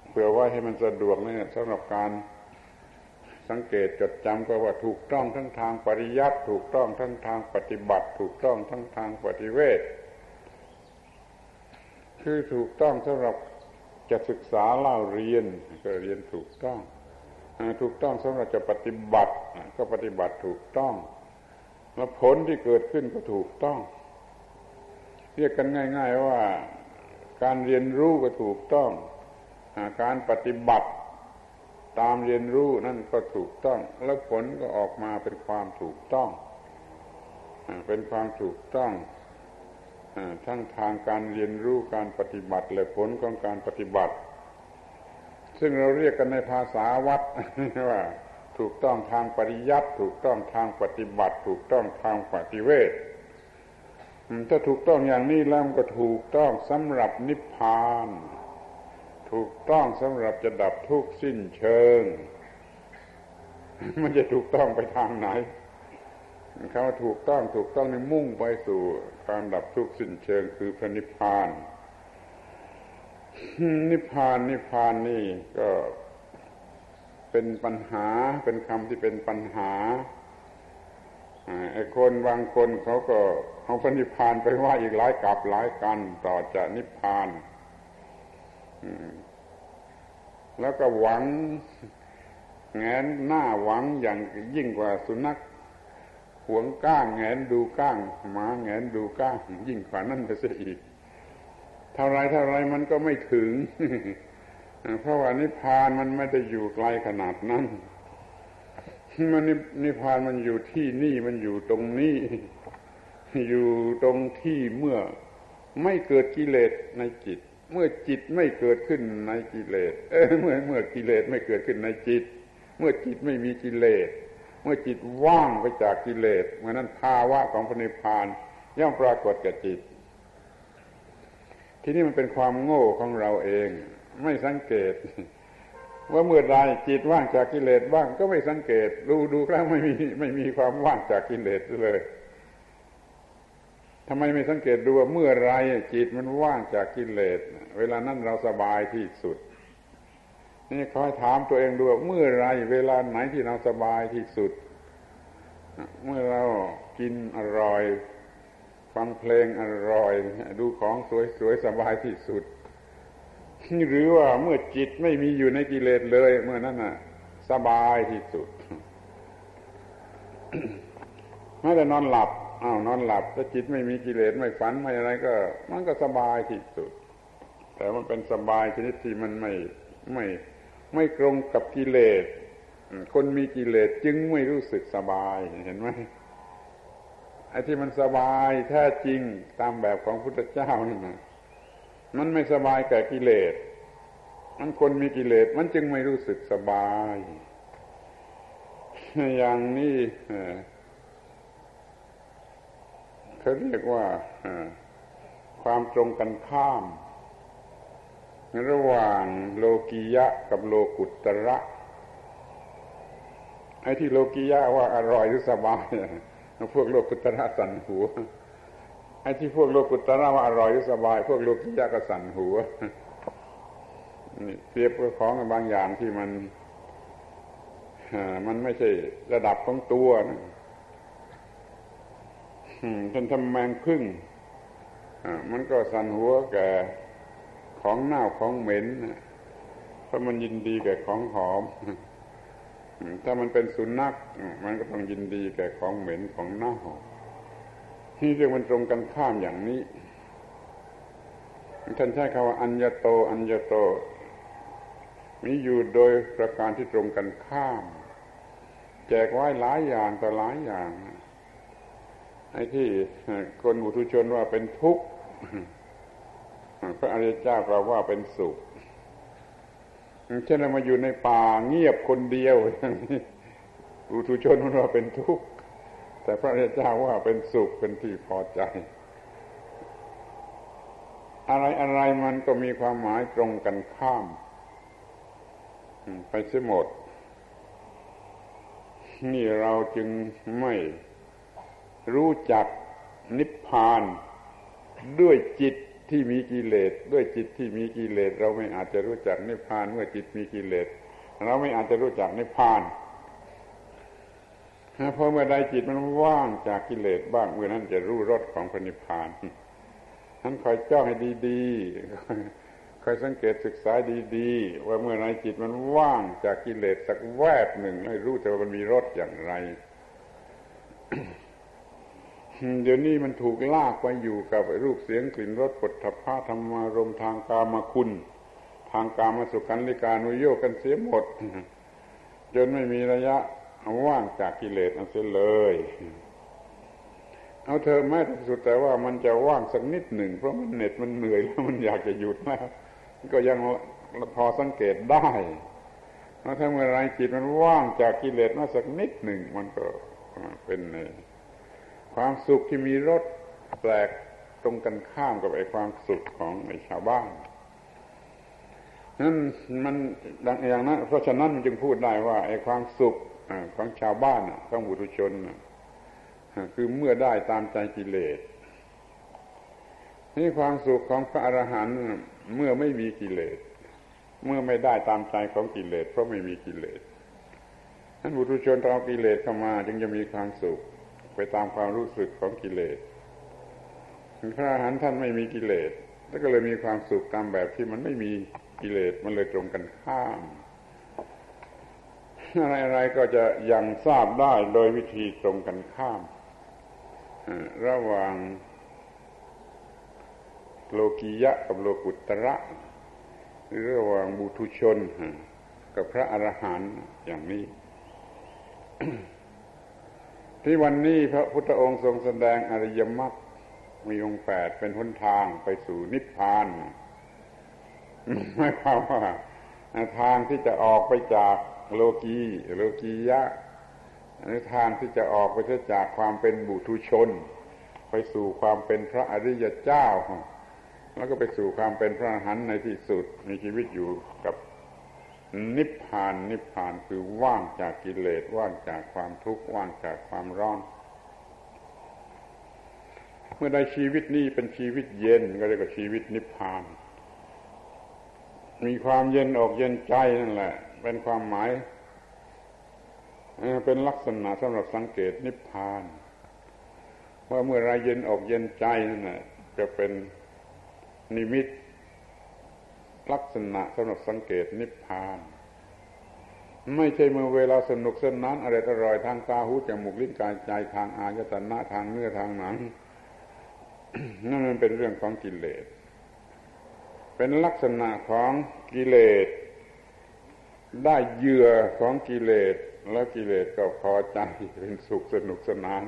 เผื่อไว้ให้มันสะดวกเนี่ยสำหรับการสังเกตจดจำก็ว่าถูกต้องทั้งทางปริยัติถูกต้องทั้งทางปฏิบัติ ถูกต้องทั้งทางปฏิเวทคือถูกต้องสำหรับจะศึกษาเล่าเรียนก็เรียนถูกต้อง ถูกต้องสำหรับจะปฏิบัติ ก็ปฏิบัติถูกต้อง แล้วผลที่เกิดขึ้นก็ถูกต้อง เรียกกันง่าย ๆว่าการเรียนรู้ก็ถูกต้อง การปฏิบัติตามเรียนรู้นั่นก็ถูกต้อง แล้วผลก็ออกมาเป็นความถูกต้อง เป็นความถูกต้องทั้งทางการเรียนรู้การปฏิบัติและผลของการปฏิบัติ ซึ่งเราเรียกกันในภาษาวัดว่า ถูกต้องทางปริยัติถูกต้องทางปฏิบัติ ถูกต้องทางปฏิเวทถ้าถูกต้องอย่างนี้แล้วก็ถูกต้องสำหรับนิพพาน ถูกต้องสำหรับจะดับทุกข์สิ้นเชิง มันจะถูกต้องไปทางไหนเขาถูกต้องถูกต้องในมุ่งไปสู่การดับทุกข์สิ้นเชิงคือพระนิพพาน นิพพานนิพพานนี่ก็เป็นปัญหาเป็นคำที่เป็นปัญหาไอ้คนบางคนเขาก็เอาพระนิพพานไปว่าอีกหลายกับหลายกันต่อจากนิพพานแล้วก็หวังแงนหน้าหวังอย่างยิ่งกว่าสุนัขหวงก้างแงนดูก้างหมาแงนดูก้างยิ่งกว่านั้นไปเสียอีก เท่าไรเท่าไรมันก็ไม่ถึง เพราะว่านิพพานมันไม่ได้อยู่ไกลขนาดนั้น มันนิพพานมันอยู่ที่นี่มันอยู่ตรงนี้ อยู่ตรงที่เมื่อไม่เกิดกิเลสในจิต เมื่อจิตไม่เกิดขึ้นในกิเลสเเมื่อเมื่อกิเลสไม่เกิดขึ้นในจิต เมื่อจิตไม่มีกิเลส เมื่อจิตว่างไปจากกิเลสเมื่อนั้นภาวะของพระนิพพานย่อมปรากฏแก่จิต ที่นี่มันเป็นความโง่ของเราเอง ไม่สังเกต ว่าเมื่อใดจิตว่างจากกิเลสบ้างก็ไม่สังเกต ดูดูครั้งไม่มีไม่มีความว่างจากกิเลสเลยทำไมไม่สังเกตดูว่าเมื่อไรจิตมันว่างจากกิเลสเวลานั้นเราสบายที่สุด นี่คอยถามตัวเองดูว่าเมื่อไรเวลาไหนที่เราสบายที่สุด เมื่อเรากินอร่อย ฟังเพลงอร่อย ดูของสวยๆสบายที่สุด หรือว่าเมื่อจิตไม่มีอยู่ในกิเลสเลย เมื่อนั้นน่ะ สบายที่สุดแม้แต่นอนหลับอ้าวนอนหลับถ้าจิตไม่มีกิเลสไม่ฝันไม่อะไรก็ มันก็สบายที่สุด แต่มันเป็นสบายชนิดที่มันไม่ไม่ไม่ตรงกับกิเลสคนมีกิเลสจึงไม่รู้สึกสบายเห็นไหม ไอ้ที่มันสบายแท้จริงตามแบบของพุทธเจ้านั่นนะมันไม่สบายแก่กิเลสมันคนมีกิเลสมันจึงไม่รู้สึกสบาย อย่างนี้เขาเรียกว่าความตรงกันข้าม ระหว่างโลกียะกับโลกุตระไอ้ที่โลกียะว่าอร่อยหรือสบาย พวกโลกุตระสันหัวไอ้ที่พวกโลกุตระว่าอร่อยสบาย พวกโลกียะก็สันหัวนี่เทียบกับของบางอย่างที่มันมันไม่ใช่ระดับของตัวนะท่านทำแมงพึ่งมันก็สันหัวแก่ของเน่าของเหม็นเพราะมันยินดีแก่ของหอม ถ้ามันเป็นสุนัขมันก็ต้องยินดีแก่ของเหม็นของเน่าที่เรียกมันตรงกันข้ามอย่างนี้ ท่านใช้คำว่าอัญญโต อัญญโตมีอยู่โดยประการที่ตรงกันข้าม แจกไว้หลายอย่างต่อหลายอย่างไอ้ที่คนบุตุชนว่าเป็นทุกข์พระอริยเจ้าเราว่าเป็นสุข เช่นเรามาอยู่ในป่าเงียบคนเดียวบุตุชนมันว่าเป็นทุกข์แต่พระเจ้าว่าเป็นสุขเป็นที่พอใจ อะไรอะไรมันก็มีความหมายตรงกันข้ามไปเสียหมด นี่เราจึงไม่รู้จักนิพพานด้วยจิต ที่มีกิเลสด้วยจิตที่มีกิเลสเราไม่อาจจะรู้จักนิพพานเมื่อจิตมีกิเลสเราไม่อาจจะรู้จักนิพพานเพราะเมื่อใดจิตมันว่างจากกิเลสบ้างเมื่อนั้นจะรู้รสของพระนิพพานนั้นคอยจ้องให้ดีๆคอยสังเกตศึกษาดีๆ ว่าเมื่อไรจิตมันว่างจากกิเลสสักแวบหนึ่งให้รู้แต่ว่ามันมีรสอย่างไร เดี๋ยวนี้มันถูกลากไปอยู่กับรูปเสียงกลิ่นรสปฐพะธรรมารมทางกามคุณ ทางกามาสุขันลิกานุโยกันเสียหมด จนไม่มีระยะว่างจากกิเลสอันเสียเลย เอาเธอแม้ที่สุดแต่ว่ามันจะว่างสักนิดหนึ่ง เพราะมันเหน็ดมันเหนื่อยแล้วมันอยากจะหยุดแล้วก็ยังพอสังเกตได้ถ้าเมื่อไรจิตมันว่างจากกิเลสมาสักนิดหนึ่งมันก็เป็น ความสุขที่มีรสแปลกตรงกันข้ามกับไอ้ความสุขของไอ้ชาวบ้านนั่นมันดังอย่างนั้นเพราะฉะนั้นมันจึงพูดได้ว่าไอ้ความสุขของชาวบ้านของบุตุชนคือเมื่อได้ตามใจกิเลสนี่ความสุขของพระอรหันต์เมื่อไม่มีกิเลส เมื่อไม่ได้ตามใจของกิเลส เพราะไม่มีกิเลสนั้นบุตุชนเอากิเลสเข้ามา จึงจะมีความสุข ไปตามความรู้สึกของกิเลสพระอรหันต์ท่านไม่มีกิเลสแล้วก็เลยมีความสุขตามแบบที่มันไม่มีกิเลสมันเลยตรงกันข้ามอะไรๆก็จะยังทราบได้โดยวิธีตรงกันข้ามระหว่างโลกียะกับโลกุตระหรือระหว่างบุตุชนกับพระอรหันต์อย่างนี้ ที่วันนี้พระพุทธองค์ทรงแสดงอริยมรรคมีองค์แปดเป็นหนทางไปสู่นิพพานไม่ความว่าทางที่จะออกไปจากโลกีโลกียะหรือทางที่จะออกไปจากความเป็นบุตุชน ไปสู่ความเป็นพระอริยเจ้า แล้วก็ไปสู่ความเป็นพระอรหันต์ในที่สุดมีชีวิตอยู่กับ นิพพานนิพพานคือว่างจากกิเลสว่างจากความทุกข์ว่างจากความร้อน เมื่อใดชีวิตนี้เป็นชีวิตเย็นก็เรียกว่าชีวิตนิพพาน มีความเย็นออกเย็นใจนั่นแหละ เป็นความหมายเป็นลักษณะสำหรับสังเกตนิพพาน ว่าเมื่อไรเย็นออกเย็นใจนั่นแหละจะเป็นนิมิต ลักษณะสำหรับสังเกตนิพพาน ไม่ใช่เมื่อเวลาสนุกสนานอะไรอร่อยทางตาหูจมูกลิ้นกายใจทางอายตนะทางเนื้อทางหนังนั่นมันเป็นเรื่องของกิเลส เป็นลักษณะของกิเลส ได้เหยื่อของกิเลส แล้วกิเลสก็พอใจเป็นสุขสนุกสนาน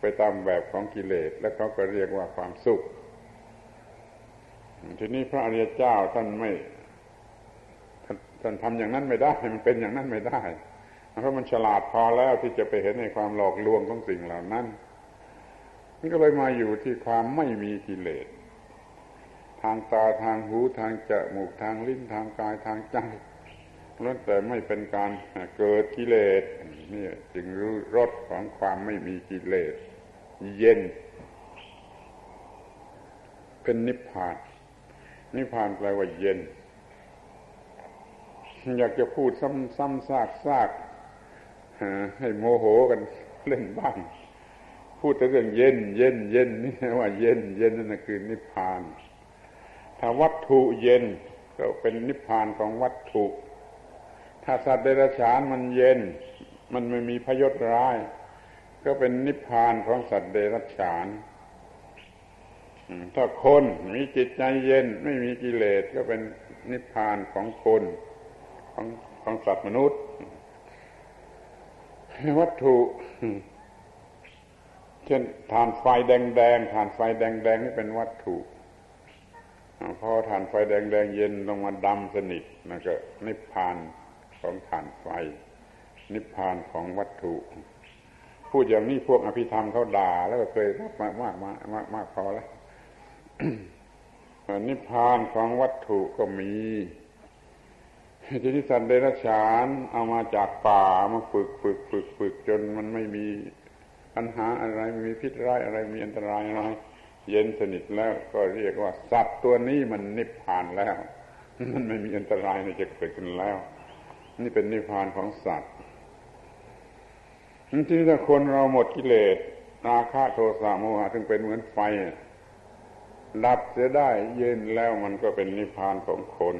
ไปตามแบบของกิเลส แล้วเขาก็เรียกว่าความสุข ทีนี้พระอริยเจ้าท่านไม่ท่านทำอย่างนั้นไม่ได้ มันเป็นอย่างนั้นไม่ได้เพราะมันฉลาดพอแล้วที่จะไปเห็นในความหลอกลวงของสิ่งเหล่านั้นมันก็เลยมาอยู่ที่ความไม่มีกิเลส ทางตาทางหูทางจมูกทางลิ้นทางกายทางใจล้วนแต่ไม่เป็นการเกิดกิเลสนี่จึงรู้รสของความไม่มีกิเลส เย็น เป็นนิพพาน นิพพานแปลว่าเย็น อยากจะพูดซ้ำซ้ำซากซากให้โมโหกันเล่นบ้างพูดแต่เรื่องเย็น เย็น เย็นนี่ว่าเย็น เย็นนั่นคือนิพพาน ถ้าวัตถุเย็นก็เป็นนิพพานของวัตถุ ถ้าสัตว์เดรัจฉานมันเย็น มันไม่มีพยศร้าย ก็เป็นนิพพานของสัตว์เดรัจฉาน ถ้าคนมีจิตใจเย็นไม่มีกิเลสก็เป็นนิพพานของคนของของสัตว์มนุษย์ วัตถุเช่นฐานไฟแดงๆฐานไฟแดงๆนี่เป็นวัตถุพอฐานไฟแดงๆเย็นลงมาดำสนิทนั่นก็นิพพานของฐานไฟ นิพพานของวัตถุ พูดอย่างนี้พวกอภิธรรมเขาด่า แล้วก็เคยมากมากมากมากพอแล้ว นิพพานของวัตถุก็มีที่ที่สัตว์เดรัจฉานเอามาจากป่ามาฝึกฝึกฝึกฝึกจนมันไม่มีปัญหาอะไรไม่มีพิษร้ายอะไรมีอันตรายอะไรเย็นสนิทแล้วก็เรียกว่า สัตว์ตัวนี้มันนิพพานแล้ว มันไม่มีอันตรายในจะเกิดขึ้นแล้ว นี่เป็นนิพพานของสัตว์ที่ถ้าคนเราหมดกิเลสราคะโทสะโมหะถึงเป็นเหมือนไฟ ดับเสียได้เย็นแล้วมันก็เป็นนิพพานของคน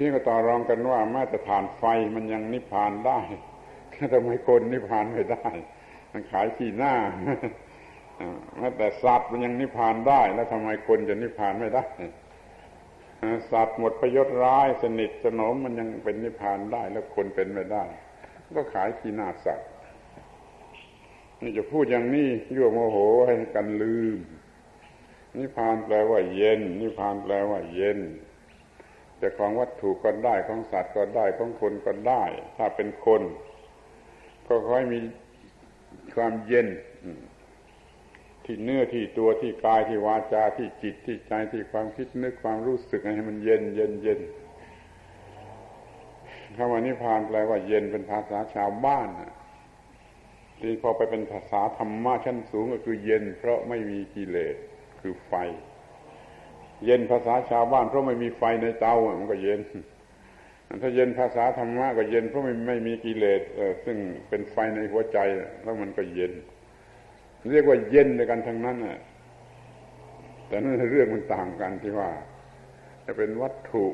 ที่ก็ต่อรองกันว่าแม้แต่ฐานไฟมันยังนิพพานได้ทำไมคนนิพพานไม่ได้ มันขายขี้หน้าแม้แต่สัตว์มันยังนิพพานได้ แล้วทำไมคนจะนิพพานไม่ได้สัตว์หมดประโยชน์ร้ายสนิทสนมมันยังเป็นนิพพานได้ แล้วคนเป็นไม่ได้ ก็ขายขี้หน้าสัตว์ นี่จะพูดอย่างนี้ยั่วโมโหให้กันลืม นิพพานแปลว่าเย็น นิพพานแปลว่าเย็น แต่ของวัตถุก็ได้ของสัตว์ก็ได้ของคนก็ได้ ถ้าเป็นคน ก็ค่อยมีความเย็นที่เนื้อที่ตัวที่กายที่วาจาที่จิตที่ใจที่ความคิดนึกความรู้สึกให้มันเย็นเย็นเย็นคำว่านิพพานแปลว่าเย็นเป็นภาษาชาวบ้าน ทีพอไปเป็นภาษาธรรมะชั้นสูงก็คือเย็น เพราะไม่มีกิเลสคือไฟ เย็นภาษาชาวบ้าน เพราะไม่มีไฟในเตามันก็เย็นถ้าเย็นภาษาธรรมะก็เย็นเพราะไม่ไม่มีกิเลสซึ่งเป็นไฟในหัวใจแล้วมันก็เย็น เรียกว่าเย็นในกันทั้งนั้นแต่นั่นเรื่องมันต่างกันที่ว่า จะเป็นวัตถุ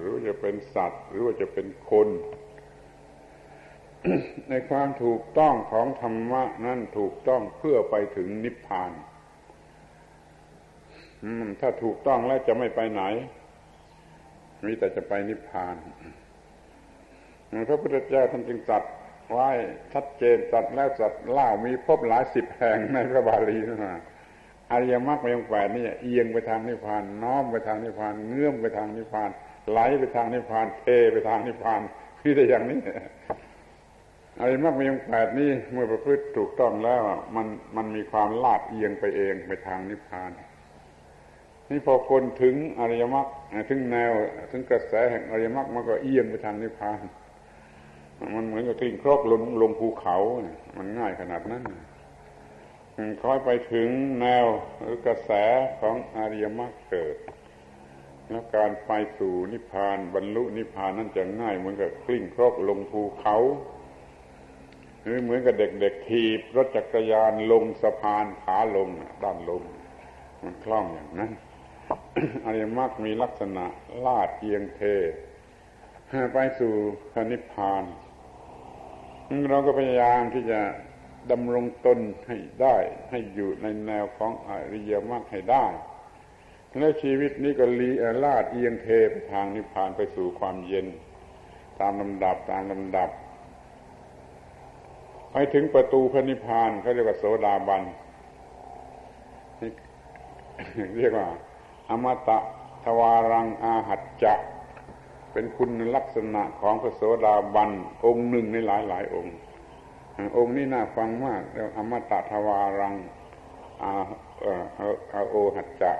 หรือจะเป็นสัตว์ หรือว่าจะเป็นคน ในความถูกต้องของธรรมะนั่นถูกต้องเพื่อไปถึงนิพพานถ้าถูกต้องแล้วจะไม่ไปไหนมีแต่จะไปนิพพานพระพุทธเจ้าท่านจึงจัดไว้ชัดเจนจัดแล้วจัดเล่ามีพบหลายสิบแห่งในพระบาลีนะอริยมรรคมยังแปดนี่เอียงไปทางนิพพานน้อมไปทางนิพพานเงื่อมไปทางนิพพานไหลไปทางนิพพานเทไปทางนิพพานคือแต่อย่างนี้ อริมรรคมยังแปดนี่เมื่อประพฤติถูกต้องแล้วมันมันมีความลาดเอียงไปเองไปทางนิพพาน นี่พอคนถึงอริยมรรคถึงแนวถึงกระแสแห่งอริยมรรคมันก็เอียงไปทางนิพพาน มันเหมือนกับกลิ้งครกลงลงภูเขา มันง่ายขนาดนั้นคอยไปถึงแนวหรือกระแสของอริยมรรคเกิดแล้วการไปสู่นิพพานบรรลุนิพพานนั่นจะง่ายเหมือนกับกลิ้งครกลงภูเขา หรือเหมือนกับเด็กๆถีบรถจักรยานลงสะพานขาลงด้านลง มันคล่องอย่างนั้นอริยมรรคมีลักษณะลาดเอียงเท ไปสู่พระนิพพาน เราก็พยายามที่จะดำรงตนให้ได้ ให้อยู่ในแนวของอริยมรรคให้ได้ แล้วชีวิตนี้ก็ลีลาดเอียงเทไปทางนิพพานไปสู่ความเย็น ตามลำดับตามลำดับ ไปถึงประตูพระนิพพานเขาเรียกว่าโสดาบัน เรียกว่า อมตะทวารังอาหัจจะ เป็นคุณลักษณะของพระโสดาบัน องค์หนึ่งในหลายหลายองค์ องค์นี้น่าฟังมากเรียกอมตะทวารังอาอาโอหัจจะ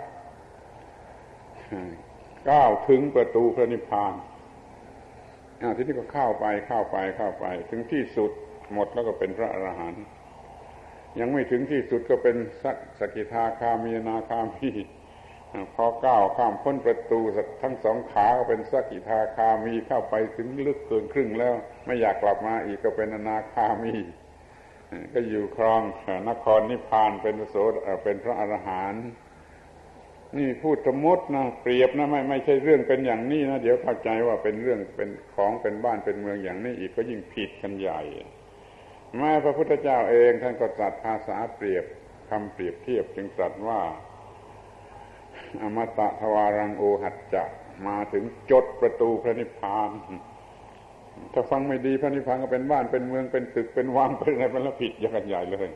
ก้าวถึงประตูพระนิพพานทีนี้ก็เข้าไปเข้าไปเข้าไป ถึงที่สุด หมดแล้วก็เป็นพระอรหันต์ยังไม่ถึงที่สุดก็เป็นสักสกิทาคามีนาคามีพอก้าวข้ามพ้นประตูทั้งสองขาก็เป็นสักิทาคามีเข้าไปถึงลึกเกินครึ่งแล้ว ไม่อยากกลับมาอีกก็เป็นอนาคามี ก็อยู่ครองนครนิพพานเป็นโสดเป็นพระอรหันต์นี่พูดสมมตินะเปรียบนะไม่ไม่ใช่เรื่องเป็นอย่างนี้นะเดี๋ยวเข้าใจว่าเป็นเรื่องเป็นของเป็นบ้านเป็นเมืองอย่างนี้อีกก็ยิ่งผิดกันใหญ่ แม้พระพุทธเจ้าเองท่านก็ตรัสภาษาเปรียบคำเปรียบเทียบจึงตรัสว่า อมตะทวารังโอหัดจะมาถึงจดประตูพระนิพพานถ้าฟังไม่ดีพระนิพพานก็เป็นบ้านเป็นเมืองเป็นตึกเป็นวังเป็นอะไรเป็นละผิดอย่างใหญ่เลย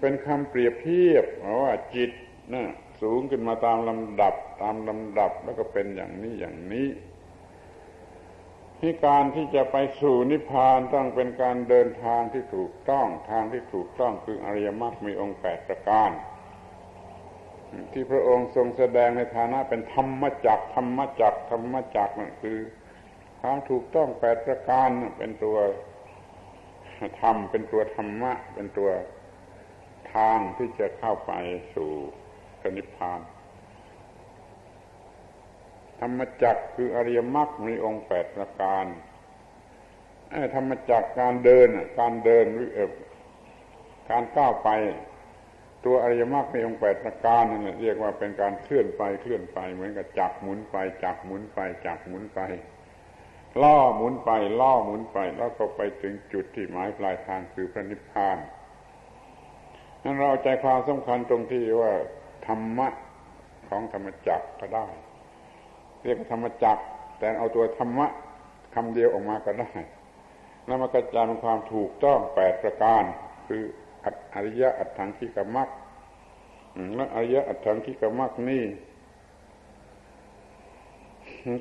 เป็นคำเปรียบเทียบว่าจิตนะสูงขึ้นมาตามลำดับตามลำดับแล้วก็เป็นอย่างนี้อย่างนี้ ที่การที่จะไปสู่นิพพานต้องเป็นการเดินทางที่ถูกต้องทางที่ถูกต้องคืออริยมรรคมีองค์แปดประการ ที่พระองค์ทรงแสดงในฐานะเป็นธรรมจักธรรมจักธรรมจักนั่นคือทางถูกต้องแปดประการเป็นตัวธรรมเป็นตัวธรรมะ เป็นตัวทางที่จะเข้าไปสู่นิพพาน ธรรมจักคืออริยมรรคมีองค์แปดประการธรรมจักการเดินการเดินการก้าวไป ตัวอริยมรรคมีองค์แปดประการนั่นเรียกว่าเป็นการเคลื่อนไปเคลื่อนไป เหมือนกับจักหมุนไป จักหมุนไป จักหมุนไปล่อหมุนไปล่อหมุนไป แล้วก็ไปถึงจุดที่หมายปลายทางคือพระนิพพานนั้นเราใจความสำคัญตรงที่ว่า ธรรมะของธรรมจักก็ได้ เรียกธรรมจักแต่เอาตัวธรรมะคำเดียวออกมาก็ได้แล้วมากระจายเป็นความถูกต้องแปดประการ คืออริยะอัตถังคิกมักและอริยะอัตถังคิกมักนี่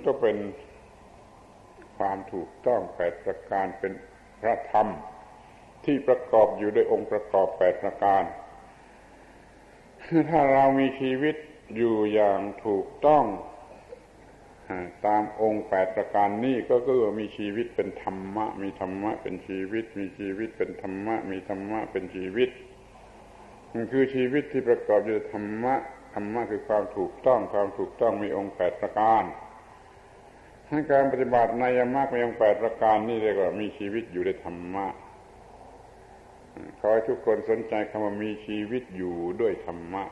ก็เป็นความถูกต้องแปดประการเป็นพระธรรม ที่ประกอบอยู่ด้วยองค์ประกอบแปดประการถ้าเรามีชีวิตอยู่อย่างถูกต้อง ตามองค์แปดประการนี้ก็คือมีชีวิตเป็นธรรมะ มีธรรมะเป็นชีวิต มีชีวิตเป็นธรรมะ มีธรรมะเป็นชีวิตมันคือชีวิตที่ประกอบด้วยธรรมะธรรมะคือความถูกต้องความถูกต้องมีองค์แปดประการให้การปฏิบัติในยมรรคมีองค์แปดประการนี่เรียกว่ามีชีวิตอยู่ในธรรมะขอให้ทุกคนสนใจคำว่ามีชีวิตอยู่ด้วยธรรมะ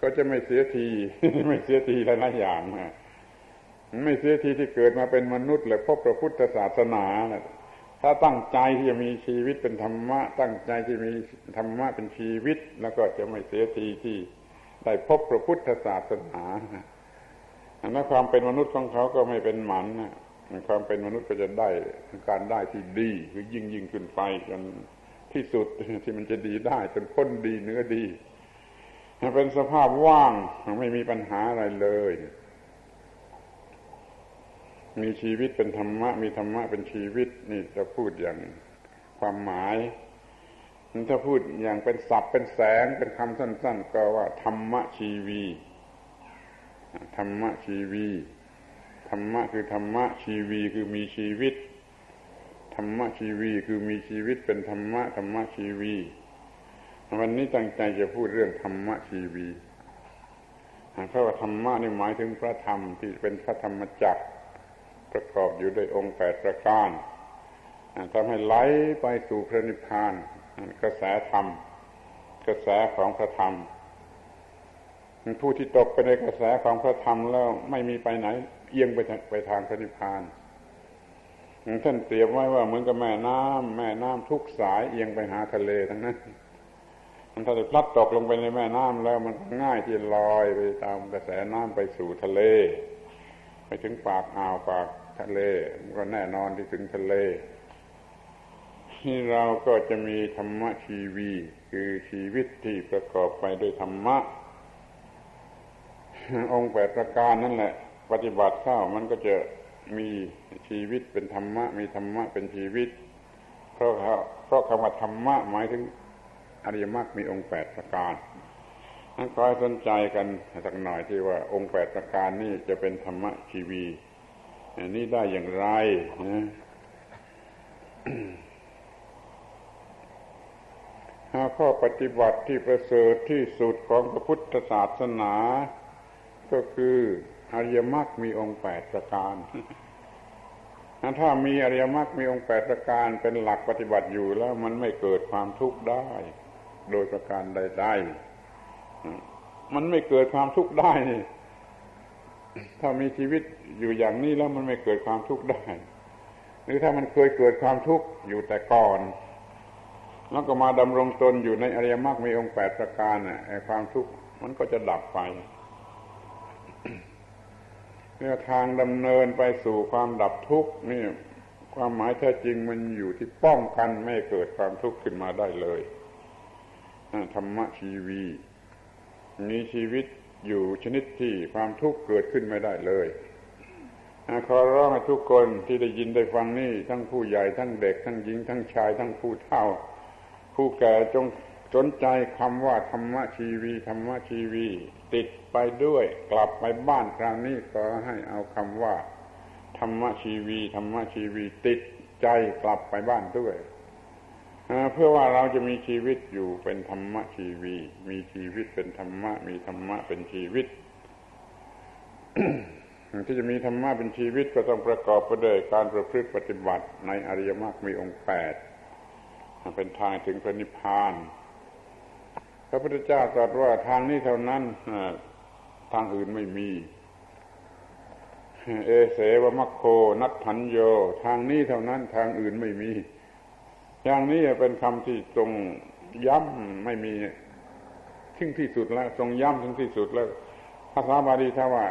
ก็จะไม่เสียที ไม่เสียทีหลายอย่างไม่เสียทีที่เกิดมาเป็นมนุษย์เลยพบพระพุทธศาสนาถ้าตั้งใจที่จะมีชีวิตเป็นธรรมะ ตั้งใจที่มีธรรมะเป็นชีวิต แล้วก็จะไม่เสียทีที่ได้พบพระพุทธศาสนาและความเป็นมนุษย์ของเขาก็ไม่เป็นหมันความเป็นมนุษย์ก็จะได้การได้ที่ดีคือยิ่งยิ่งขึ้นไปจนที่สุดที่มันจะดีได้จนพ้นดีเนื้อดี เป็นสภาพว่างไม่มีปัญหาอะไรเลย มีชีวิตเป็นธรรมะ มีธรรมะเป็นชีวิต นี่จะพูดอย่างความหมายถ้าพูดอย่างเป็นศัพท์เป็นแสงเป็นคำสั้น ๆ ก็ว่าธรรมะชีวีธรรมะชีวีธรรมะคือธรรมะชีวีคือมีชีวิตธรรมะชีวีคือมีชีวิตเป็นธรรมะธรรมะชีวี วันนี้ตั้งใจจะพูดเรื่องธรรมะชีวีเพราะว่าธรรมะนี่หมายถึงพระธรรมที่เป็นพระธรรมจักรประกอบอยู่ด้วยองค์แปดประการทำให้ไหลไปสู่พระนิพพานกระแสธรรม กระแสของพระธรรม ผู้ที่ตกไปในกระแสของพระธรรมแล้วไม่มีไปไหน เอียงไปไปทางพระนิพพานท่านเปรียบไว้ว่าเหมือนกับแม่น้ำแม่น้ำทุกสายเอียงไปหาทะเลทั้งนั้น มันถ้าจะพลัดตกลงไปในแม่น้ำแล้วมันง่ายที่ลอยไปตามกระแสน้ำไปสู่ทะเล ไปถึงปากอ่าวปากทะเลมันก็แน่นอนที่ถึงทะเลที่เราก็จะมีธรรมะชีวีคือชีวิตที่ประกอบไปด้วยธรรมะ องค์แปดประการนั่นแหละ ปฏิบัติเข้ามันก็จะมีชีวิตเป็นธรรมะ มีธรรมะเป็นชีวิต เพราะเพราะคำว่าธรรมะหมายถึง อริยมรรคมีองค์แปดประการนั้นคอยสนใจกันสักหน่อยที่ว่าองค์แปดประการนี่จะเป็นธรรมะชีวีนี่ได้อย่างไรนะหาข้อปฏิบัติที่ประเสริฐที่สุดของพระพุทธศาสนา ก็คืออริยมรรคมีองค์แปดประการถ้ามีอริยมรรคมีองค์แปดประการเป็นหลักปฏิบัติอยู่แล้วมันไม่เกิดความทุกข์ได้ โดยประการใดๆมันไม่เกิดความทุกข์ได้ ถ้ามีชีวิตอยู่อย่างนี้แล้วมันไม่เกิดความทุกข์ได้ หรือถ้ามันเคยเกิดความทุกข์อยู่แต่ก่อน แล้วก็มาดำรงตนอยู่ในอริยมรรคมีองค์แปดประการน่ะความทุกข์มันก็จะดับไปเนี่ยทางดำเนินไปสู่ความดับทุกข์นี่ความหมายแท้จริงมันอยู่ที่ป้องกันไม่เกิดความทุกข์ขึ้นมาได้เลย ธรรมะชีวี มีชีวิตอยู่ชนิดที่ความทุกข์เกิดขึ้นไม่ได้เลยขอร้องให้ทุกคนที่ได้ยินได้ฟังนี่ทั้งผู้ใหญ่ทั้งเด็ก ทั้งหญิง ทั้งชาย ทั้งผู้เฒ่า ผู้แก่จงสนใจคำว่าธรรมะชีวีธรรมะชีวี ติดไปด้วย กลับไปบ้านคราวนี้ก็ให้เอาคำว่า ธรรมะชีวีธรรมะชีวี ติดใจกลับไปบ้านด้วย เพื่อว่าเราจะมีชีวิตอยู่เป็นธรรมะชีวี มีชีวิตเป็นธรรมะ มีธรรมะเป็นชีวิต ที่จะมีธรรมะเป็นชีวิตก็ต้องประกอบไปด้วยการประพฤติปฏิบัติในอริยมรรคมีองค์แปดเป็นทางถึงพระนิพพานพระพุทธเจ้าตรัสว่าทางนี้เท่านั้นทางอื่นไม่มี เอเสวมัคโค นัตถันโย ทางนี้เท่านั้นทางอื่นไม่มี อย่างนี้เป็นคำที่ทรงย้ำไม่มีทิ้งที่สุดแล้ว ทรงย้ำถึงที่สุดแล้วภาษาบาลีถ้าว่า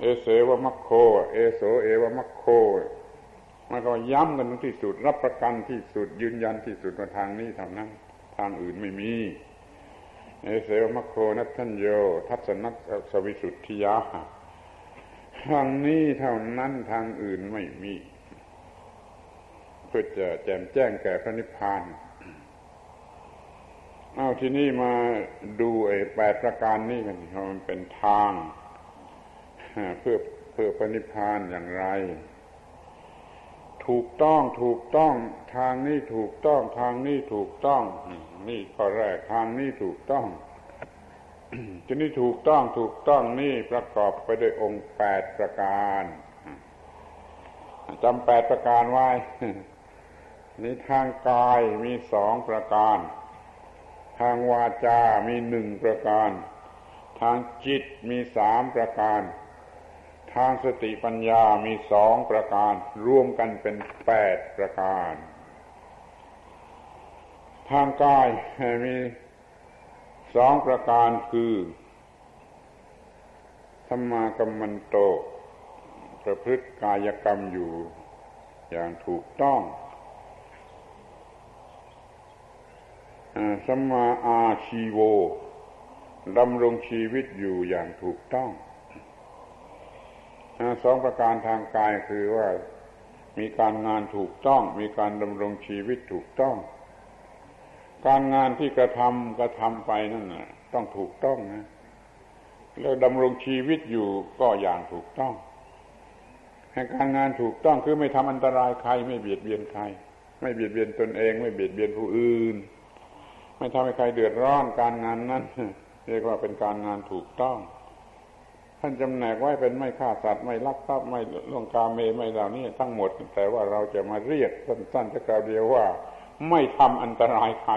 เอเสวมัคโค เอโสเอวมัคโคมันก็ย้ำกันถึงที่สุด รับประกันที่สุด ยืนยันที่สุดว่าทางนี้ทางนั้น ทางอื่นไม่มี เอเสวมัคโคนัทัญโย ทัศนัสวิสุทธิยาทางนี้เท่านั้นทางอื่นไม่มี พื่อจะแจมแจ้งแก่พระนิพพานเอาที่นี่มาดูไอ้แปดประการนี้กันว่ามันเป็นทางเพื่อเพื่อพระนิพพานอย่างไร ถูกต้องถูกต้องทางนี้ถูกต้องทางนี้ถูกต้อง นี่ข้อแรกทางนี้ถูกต้องทีนี้ถูกต้องถูกต้องนี่ประกอบไปด้วยองค์แปดประการจำแปดประการไว้ นี่ทางกายมีสองประการ ทางวาจา มีหนึ่งประการ ทางจิตมีสามประการ ทางสติปัญญามีสองประการ รวมกันเป็นแปดประการ ทางกายมีสองประการคือธรรมากัมมันโต ประพฤติกายกรรมอยู่อย่างถูกต้อง สัมมาอาชีโวดำรงชีวิตอยู่อย่างถูกต้องสองประการทางกายคือว่ามีการงานถูกต้อง มีการดำรงชีวิตถูกต้อง การงานที่กระทำกระทำไปนั่นนะต้องถูกต้องนะแล้วดำรงชีวิตอยู่ก็อย่างถูกต้องให้การงานถูกต้องคือไม่ทำอันตรายใคร ไม่เบียดเบียนใคร ไม่เบียดเบียนตนเอง ไม่เบียดเบียนผู้อื่น ไม่ทำให้ใครเดือดร้อนการงานนั้นเรียกว่าเป็นการงานถูกต้อง ท่านจำแนกไว้เป็นไม่ฆ่าสัตว์ไม่ลักทรัพย์ไม่ล่วงกาเมไม่เหล่านี้ทั้งหมด แต่ว่าเราจะมาเรียกสั้นๆสักคราวเดียวว่า ไม่ทำอันตรายใคร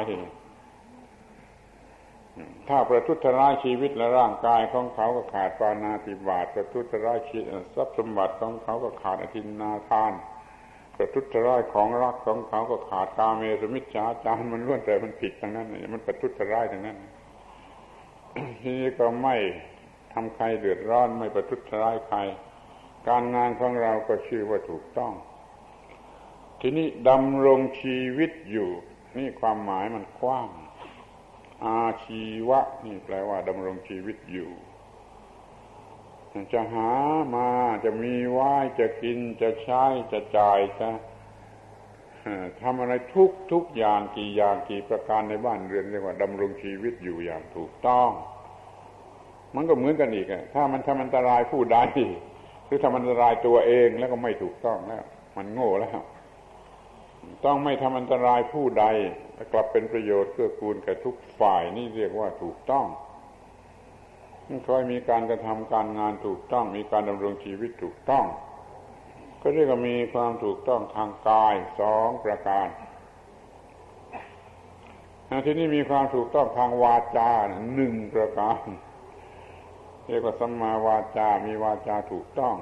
ถ้าประทุษร้ายชีวิตและร่างกายของเขาก็ขาดปานาติบาตประทุษร้ายทรัพย์สมบัติของเขาก็ขาดอธินาทาน ประทุษร้ายของรักของเขาก็ขาดกาเมสมิจฉาจารมันล้วนแต่มันผิดทั้งนั้นมันประทุษร้ายทั้งนั้นทีนี้ก็ไม่ทำใครเดือดร้อนไม่ประทุษร้ายใคร การงานของเราก็ชื่อว่าถูกต้อง ทีนี้ดำรงชีวิตอยู่ นี่ความหมายมันกว้าง อาชีวะ นี่แปลว่าดำรงชีวิตอยู่ จะหามาจะมีไว้จะกินจะใช้จะจ่ายจะทำอะไรทุกทุกอย่างกี่อย่างกี่ประการในบ้านเรือนเรียกว่าดำรงชีวิตอยู่อย่างถูกต้อง มันก็เหมือนกันอีกถ้ามันทำอันตรายผู้ใดหรือทำอันตรายตัวเองแล้วก็ไม่ถูกต้องแล้ว มันโง่แล้ว ต้องไม่ทำอันตรายผู้ใดกลับเป็นประโยชน์เพื่อกูลแก่ทุกฝ่ายนี่เรียกว่าถูกต้อง คอยมีการกระทำการงานถูกต้อง มีการดำรงชีวิตถูกต้อง ก็เรียกว่ามีความถูกต้องทางกายสองประการที่นี่มีความถูกต้องทางวาจาหนึ่งประการเรียกว่าสัมมาวาจา มีวาจาถูกต้อง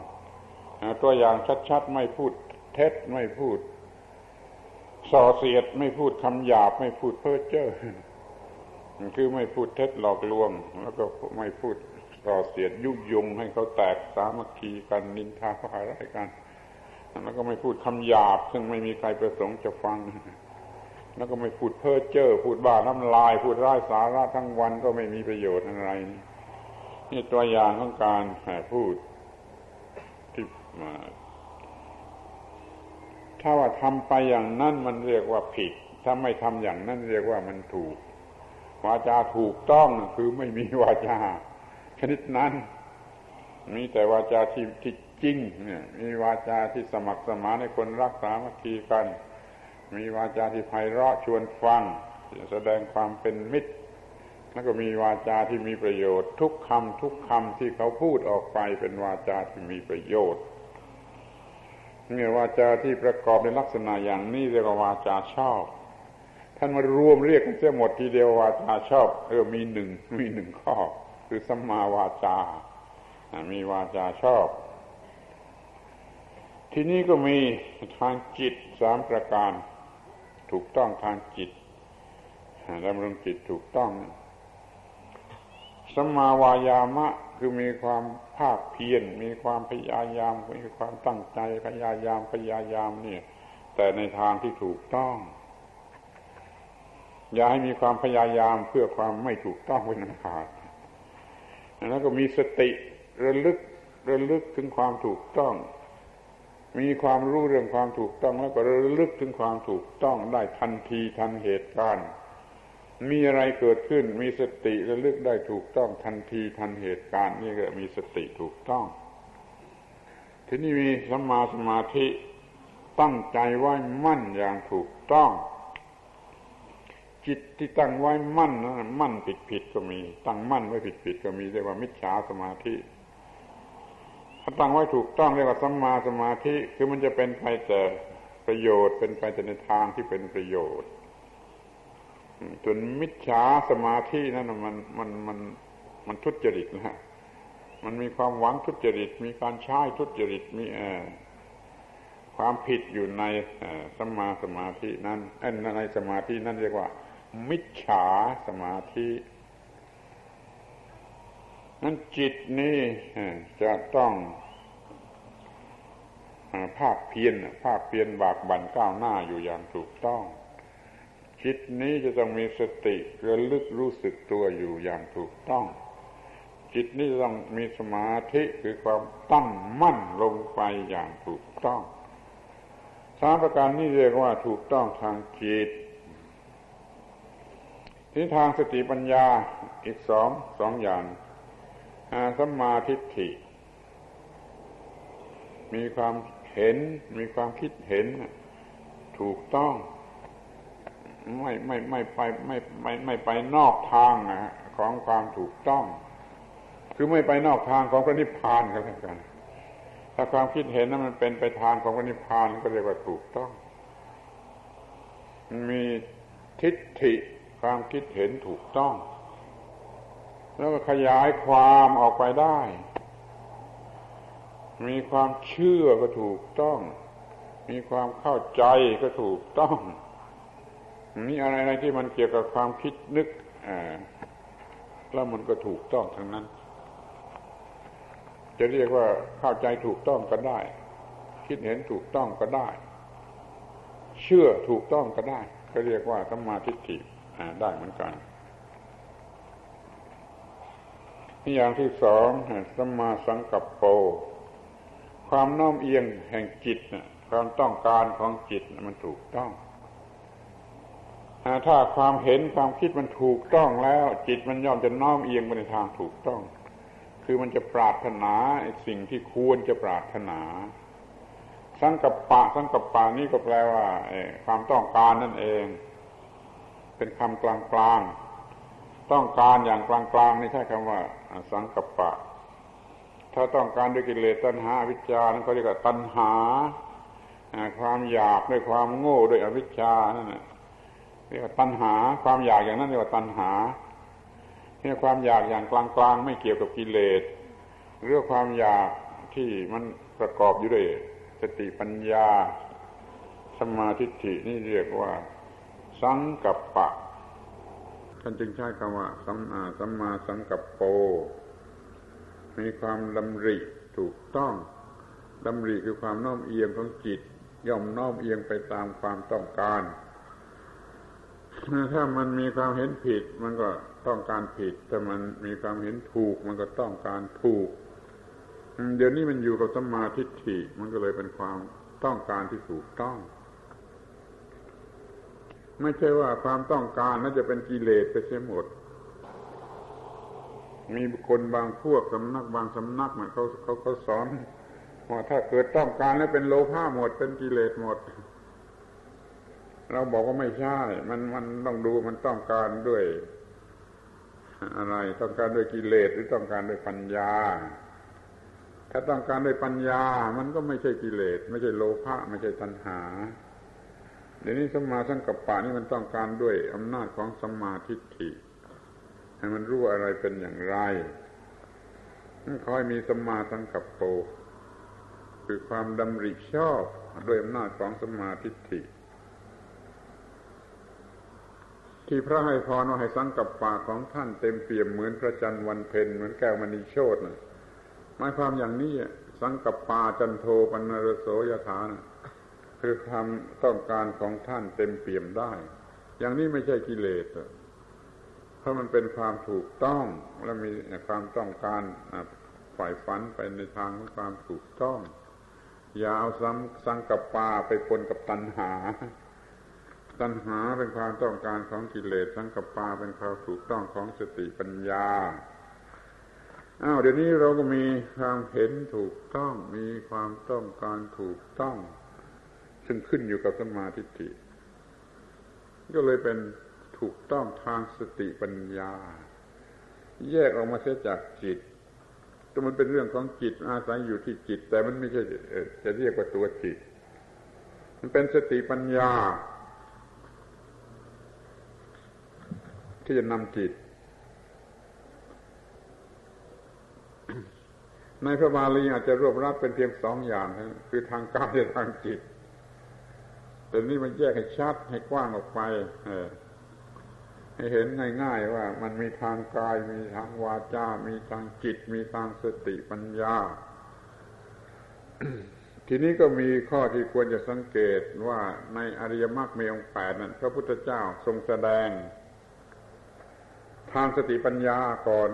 ตัวอย่างชัดๆไม่พูดเท็จไม่พูดส่อเสียดไม่พูดคำหยาบไม่พูดเพ้อเจ้อ คือไม่พูดเท็จหลอกลวง แล้วก็ไม่พูดส่อเสียดยุยงให้เขาแตกสามัคคีกันนินทาเขาหายไรกัน แล้วก็ไม่พูดคำหยาบ ซึ่งไม่มีใครประสงค์จะฟัง แล้วก็ไม่พูดเพ้อเจ้อพูดบ้าน้ำลาย พูดร้ายสาระทั้งวันก็ไม่มีประโยชน์อะไร นี่ตัวอย่างของการพูดที่ถ้าว่าทำไปอย่างนั้นมันเรียกว่าผิด ถ้าไม่ทำอย่างนั้นเรียกว่ามันถูก วาจาถูกต้องคือไม่มีวาจาชนิดนั้น มีแต่วาจาที่ที่จริงเนี่ยมีวาจาที่สมัครสมานในคนรักษามัคคีกัน มีวาจาที่ไพเราะชวนฟังแสดงความเป็นมิตร แล้วก็มีวาจาที่มีประโยชน์ ทุกคำทุกคำที่เขาพูดออกไปเป็นวาจาที่มีประโยชน์เนี่ยวาจาที่ประกอบในลักษณะอย่างนี้เรียกว่าวาจาชอบ ท่านมารวมเรียกกันเสียหมดทีเดียววาจาชอบ เออมีหนึ่งมีหนึ่งข้อ คือสัมมาวาจา มีวาจาชอบ ทีนี้ก็มีทางจิตสามประการ ถูกต้องทางจิตดำรงจิตถูกต้องสัมมาวายามะคือมีความภาคเพียรมีความพยายามมีความตั้งใจพยายามพยายามเนี่ยแต่ในทางที่ถูกต้อง อย่าให้มีความพยายามเพื่อความไม่ถูกต้องไว้นันขาดแล้วก็มีสติระลึกระลึกถึงความถูกต้อง มีความรู้เรื่องความถูกต้อง แล้วก็ระลึกถึงความถูกต้องได้ทันทีทันเหตุการณ์ มีอะไรเกิดขึ้น มีสติระลึกได้ถูกต้องทันทีทันเหตุการณ์นี่ก็มีสติถูกต้อง ทีนี้มีสัมมาสมาธิตั้งใจไว้มั่นอย่างถูกต้อง จิตที่ตั้งไว้มั่นนะมั่นผิดผิดก็มี ตั้งมั่นไว้ผิดผิดก็มีเรียกว่ามิจฉาสมาธิถ้าตั้งไว้ถูกต้องเรียกว่าสัมมาสมาธิคือมันจะเป็นไปแต่ประโยชน์ เป็นไปแต่ในทางที่เป็นประโยชน์จนมิจฉาสมาธินั่นมันมันมันมันทุจริตนะมันมีความหวังทุจริต มีการใช้ทุจริตมีความผิดอยู่ในสัมมาสมาธินั้นในสมาธินั่นเรียกว่า มิจฉาสมาธินั้นจิตนี้จะต้องภาคเพียรภาคเพียรบากบั่นก้าวหน้าอยู่อย่างถูกต้อง จิตนี้จะต้องมีสติระลึกรู้สึกตัวอยู่อย่างถูกต้อง จิตนี้ต้องมีสมาธิคือความตั้งมั่นลงไปอย่างถูกต้องสามประการนี้เรียกว่าถูกต้องทางจิต ที่ทางสติปัญญาอีกสองสองอย่างสัมมาทิฏฐิ มีความเห็นมีความคิดเห็นถูกต้องไม่ไม่ไม่ไปไม่ไม่ไม่ไปนอกทางของความถูกต้อง คือไม่ไปนอกทางของพระนิพพานกันแล้วกันถ้าความคิดเห็นนั้นมันเป็นไปทางของพระนิพพานก็เรียกว่าถูกต้อง มีทิฏฐิ ความคิดเห็นถูกต้อง แล้วก็ขยายความออกไปได้ มีความเชื่อก็ถูกต้อง มีความเข้าใจก็ถูกต้อง มีอะไรอะไรที่มันเกี่ยวกับความคิดนึกแล้วมันก็ถูกต้องทั้งนั้น จะเรียกว่าเข้าใจถูกต้องก็ได้ คิดเห็นถูกต้องก็ได้ เชื่อถูกต้องก็ได้ ก็เรียกว่าสัมมาทิฏฐิ ได้เหมือนกันอย่างที่สองสมมาสังกัปโป ความน้อมเอียงแห่งจิตความต้องการของจิตมันถูกต้องถ้าความเห็นความคิดมันถูกต้องแล้ว จิตมันย่อมจะน้อมเอียงไปในทางถูกต้อง คือมันจะปรารถนาสิ่งที่ควรจะปรารถนา สังกัปปะสังกัปปะนี่ก็แปลว่าความต้องการนั่นเอง เป็นคำกลางๆ ต้องการอย่างกลางๆนี่ใช่คำว่า สังกัปปะ ถ้าต้องการด้วยกิเลสตัณหาวิจานั้นเขาเรียกว่าตัณหา ความอยากด้วยความโง่ด้วยอวิชชานั่นแหละเรียกว่าตัณหา ความอยากอย่างนั้นเรียกว่าตัณหาเนี่ยความอยากอย่างกลางๆ ไม่เกี่ยวกับกิเลสเรื่องความอยากที่มันประกอบอยู่ด้วยสติปัญญาสมาธินี่เรียกว่า สังกัปปะ ท่านจึงใช้คำว่า สัมมาสัมมาสังกัปโป มีความดำริถูกต้องดำริคือความน้อมเอียงของจิต ย่อมน้อมเอียงไปตามความต้องการ ถ้ามันมีความเห็นผิด มันก็ต้องการผิด ถ้ามันมีความเห็นถูก มันก็ต้องการถูก เดี๋ยวนี้มันอยู่กับสมาธิฐิมันก็เลยเป็นความต้องการที่ถูกต้อง ไม่ใช่ว่าความต้องการน่าจะเป็นกิเลสไปเสียหมด มีบุคคลบางพวกสำนักบางสำนักมันเขาเขาเขาสอนว่าถ้าเกิดต้องการแล้วเป็นโลภะหมด เป็นกิเลสหมด เราบอกว่าไม่ใช่ มันมันต้องดูมันต้องการด้วย อะไร ต้องการด้วยกิเลสหรือต้องการด้วยปัญญา ถ้าต้องการด้วยปัญญา มันก็ไม่ใช่กิเลส ไม่ใช่โลภะไม่ใช่ตัณหา เดี๋ยวนี้สมาสังกัปปะนี่มันต้องการด้วยอำนาจของสมาธิฐิให้มันรู้อะไรเป็นอย่างไรคอยมีสมาสังกัปโปคือความดำริชอบด้วยอำนาจของสมาธิฐิ ที่พระให้พรว่าให้สังกัปปะของท่านเต็มเปี่ยมเหมือนพระจันทร์วันเพ็ญเหมือนแก้วมณีโชตนะหมายความอย่างนี้สังกัปปาจันโทปนรโสยถานะ คือความต้องการของท่านเต็มเปี่ยมได้ อย่างนี้ไม่ใช่กิเลสเพราะมันเป็นความถูกต้องและมีความต้องการฝ่ายฝันไปในทางของความถูกต้อง อย่าเอาซ้ำสังกับปาไปปนกับตัณหา ตัณหาเป็นความต้องการของกิเลสสังกับปาเป็นความถูกต้องของสติปัญญาอ้าวเดี๋ยวนี้เราก็มีความเห็นถูกต้อง มีความต้องการถูกต้อง ซึ่งขึ้นอยู่กับสมาธิฏิก็เลยเป็นถูกต้องทางสติปัญญา แยกออกมาเสียจากจิตแต่มันเป็นเรื่องของจิตอาศัยอยู่ที่จิต แต่มันไม่ใช่จะเรียกว่าตัวจิต มันเป็นสติปัญญา ที่จะนำจิต ในพระบาลีอาจจะรวบรัดเป็นเพียงสองอย่าง คือทางกายและทางจิต แต่นี่มันแยกให้ชัดให้กว้างออกไปให้เห็นง่ายๆว่ามันมีทางกาย มีทางวาจา มีทางจิต มีทางสติปัญญา ทีนี้ก็มีข้อที่ควรจะสังเกตว่าในอริยมรรคมีองค์แปดนั้น พระพุทธเจ้าทรงแสดง ทางสติปัญญาก่อน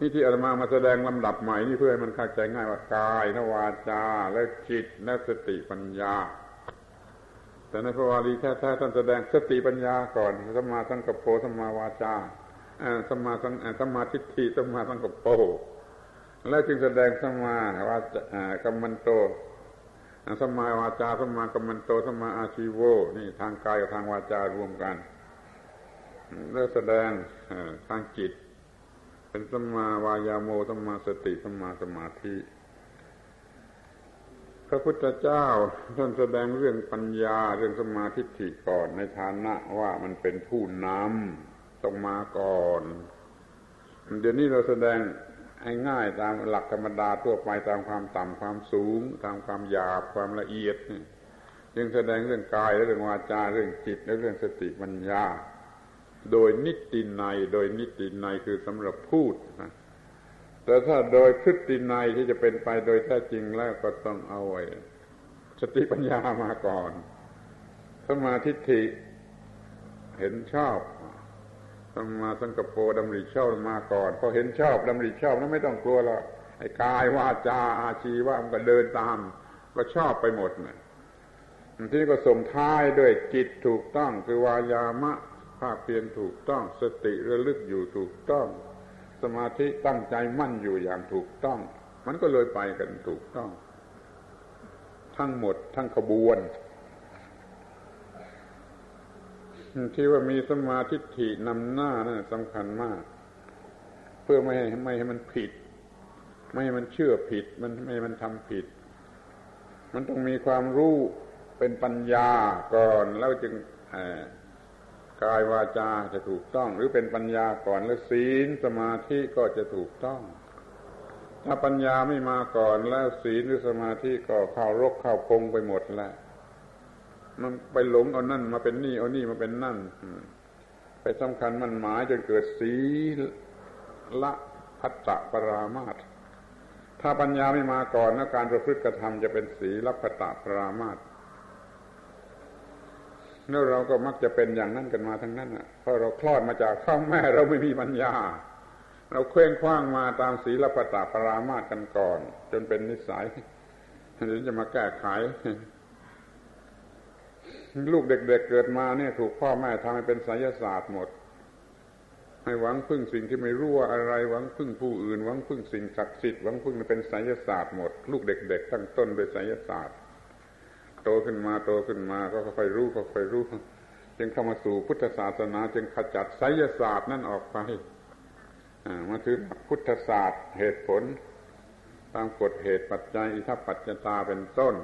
นี่ที่อาตมามาแสดงลำดับใหม่นี่เพื่อให้มันเข้าใจง่ายว่ากายนวาจา และจิตและสติปัญญา แต่ในพระวารีแท้ๆท่านแสดงสติปัญญาก่อนสัมมาสังกปโปสมมาวาจาสัมมาสังสมาทิฏฐิสัมมาสังกปโป แล้วจึงแสดงสัมมาวาจากัมมันโตสัมมาวาจาสัมมากัมมันโตสัมมาอาชีโวนี่ทางกายกับทางวาจารวมกัน แล้วแสดงทางจิต เป็นสัมมาวายาโมสัมมาสติสัมาสมาธิ พระพุทธเจ้าท่านแสดงเรื่องปัญญาเรื่องสมาธิิก่อนในฐานะว่ามันเป็นผู้นำต้องมาก่อนเดี๋ยวนี้เราแสดงง่ายตามหลักธรรมดาทั่วไปตามความต่ำความสูง ตามความหยาบความละเอียดยังแสดงเรื่องกายและเรื่องวาจาเรื่องจิตและเรื่องสติปัญญา โดยนิติในโดยนิติในคือสำหรับพูดนะ แต่ถ้าโดยพฤตินัยที่จะเป็นไปโดยแท้จริงแล้วก็ต้องเอาไว้สติปัญญามาก่อนสมาธิิเห็นชอบสมาสังกปรดำริชอบมาก่อนพอเห็นชอบดำริชอบแล้วไม่ต้องกลัวล้วไอ้กายวาจาอาชีว่ามันก็เดินตาม ก็ชอบไปหมดนะที่ก็ส่งท้ายด้วยจิตถูกต้องคือวายามะภาคเพียรถูกต้อง สติระลึกอยู่ถูกต้อง สมาธิตั้งใจมั่นอยู่อย่างถูกต้อง มันก็เลยไปกันถูกต้อง ทั้งหมดทั้งขบวน ที่ว่ามีสมาธิถี่นำหน้านะั่นสำคัญมาก เพื่อไม่ให้ไม่ให้มันผิด ไม่ให้มันเชื่อผิด มันไม่ให้มันทำผิด มันต้องมีความรู้เป็นปัญญาก่อนแล้วจึง กายวาจาจะถูกต้อง หรือเป็นปัญญาก่อนแล้วศีลสมาธิก็จะถูกต้อง ถ้าปัญญาไม่มาก่อนแล้วศีลหรือสมาธิก็เข้ารกเข้าพงไปหมดแล้วมันไปหลงเอานั่นมาเป็นนี่เอานี่มาเป็นนั่น ไปสำคัญมันหมายจนเกิดศีละพัตตปรามาตถ้าปัญญาไม่มาก่อนแล้วการประพฤติกระทำจะเป็นศีลพัตตปรามาต แล้วเราก็มักจะเป็นอย่างนั้นกันมาทั้งนั้นอะเพราะเราคลอดมาจากท้องแม่เราไม่มีปัญญา เราเคว้งคว้างมาตามศีลปตาปรามาตกันก่อน จนเป็นนิสัยถึงจะมาแก้ไขลูกเด็กๆเเกิดมาเนี่ย ถูกพ่อแม่ทำให้เป็นไสยศาสตร์หมด ให้หวังพึ่งสิ่งที่ไม่รู้ว่าอะไร หวังพึ่งผู้อื่น หวังพึ่งสิ่งศักดิ์สิทธิ์หวังพึ่งเป็นไสยศาสตร์หมด ลูกเด็ก ๆ ตั้งต้นด้วยไสยศาสตร์ ตขึ้นมาโตขึ้นมาก็ค่อยรู้ค่อยรู้ จึงเข้ามาสู่พุทธศาสนา จึงขจัดไสยศาสตร์นั่นออกไปมาถือพุทธศาสตร์เหตุผล ตามกฎเหตุปัจจัยอิทัปปัจจตาเป็นต้น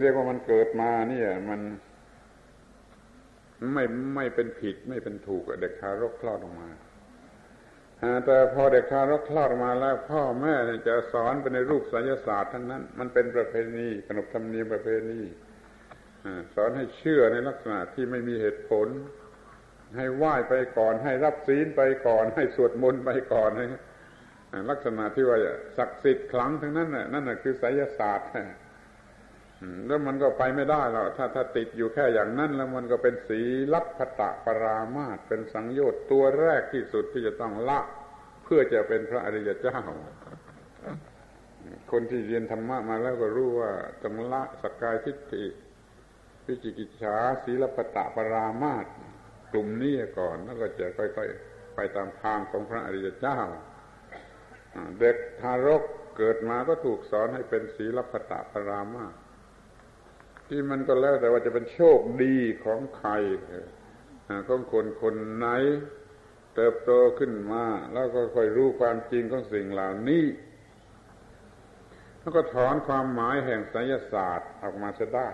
เรียกว่ามันเกิดมาเนี่ย มันไม่ไม่เป็นผิดไม่เป็นถูกเด็กทารกคลอดออกมา แต่พอเด็กทารกคลอดมาแล้วพ่อแม่จะสอนไปในรูปศิลศาสตร์ทั้งนั้น มันเป็นประเพณีขนบธรรมเนียมประเพณีสอนให้เชื่อในลักษณะที่ไม่มีเหตุผล ให้ไหว้ไปก่อน ให้รับศีลไปก่อน ให้สวดมนต์ไปก่อนลักษณะที่ว่าศักดิ์สิทธิ์ครั้งทั้งนั้นน่ะนั่นคือศิลศาสตร์ แล้วมันก็ไปไม่ได้หรอกถ้าถ้าติดอยู่แค่อย่างนั้น แล้วมันก็เป็นสีลับพตะปรามาตเป็นสังโยชน์ตัวแรกที่สุดที่จะต้องละเพื่อจะเป็นพระอริยเจ้า คนที่เรียนธรรมะมาแล้วก็รู้ว่าต้องละสกกายทิฏฐิพิจิกิจฉาศีลปตะปรามาตกลุ่มนี้ก่อน แล้วก็จะค่อยๆ ไปตามทางของพระอริยเจ้า เด็กทารกเกิดมาก็ถูกสอนให้เป็นศีลปตะปรามาต ที่มันก็แล้วแต่ว่าจะเป็นโชคดีของใครของคนคนไหน เติบโตขึ้นมา แล้วก็ค่อยรู้ความจริงของสิ่งเหล่านี้ แล้วก็ถอนความหมายแห่งไสยศาสตร์ออกมาจะได้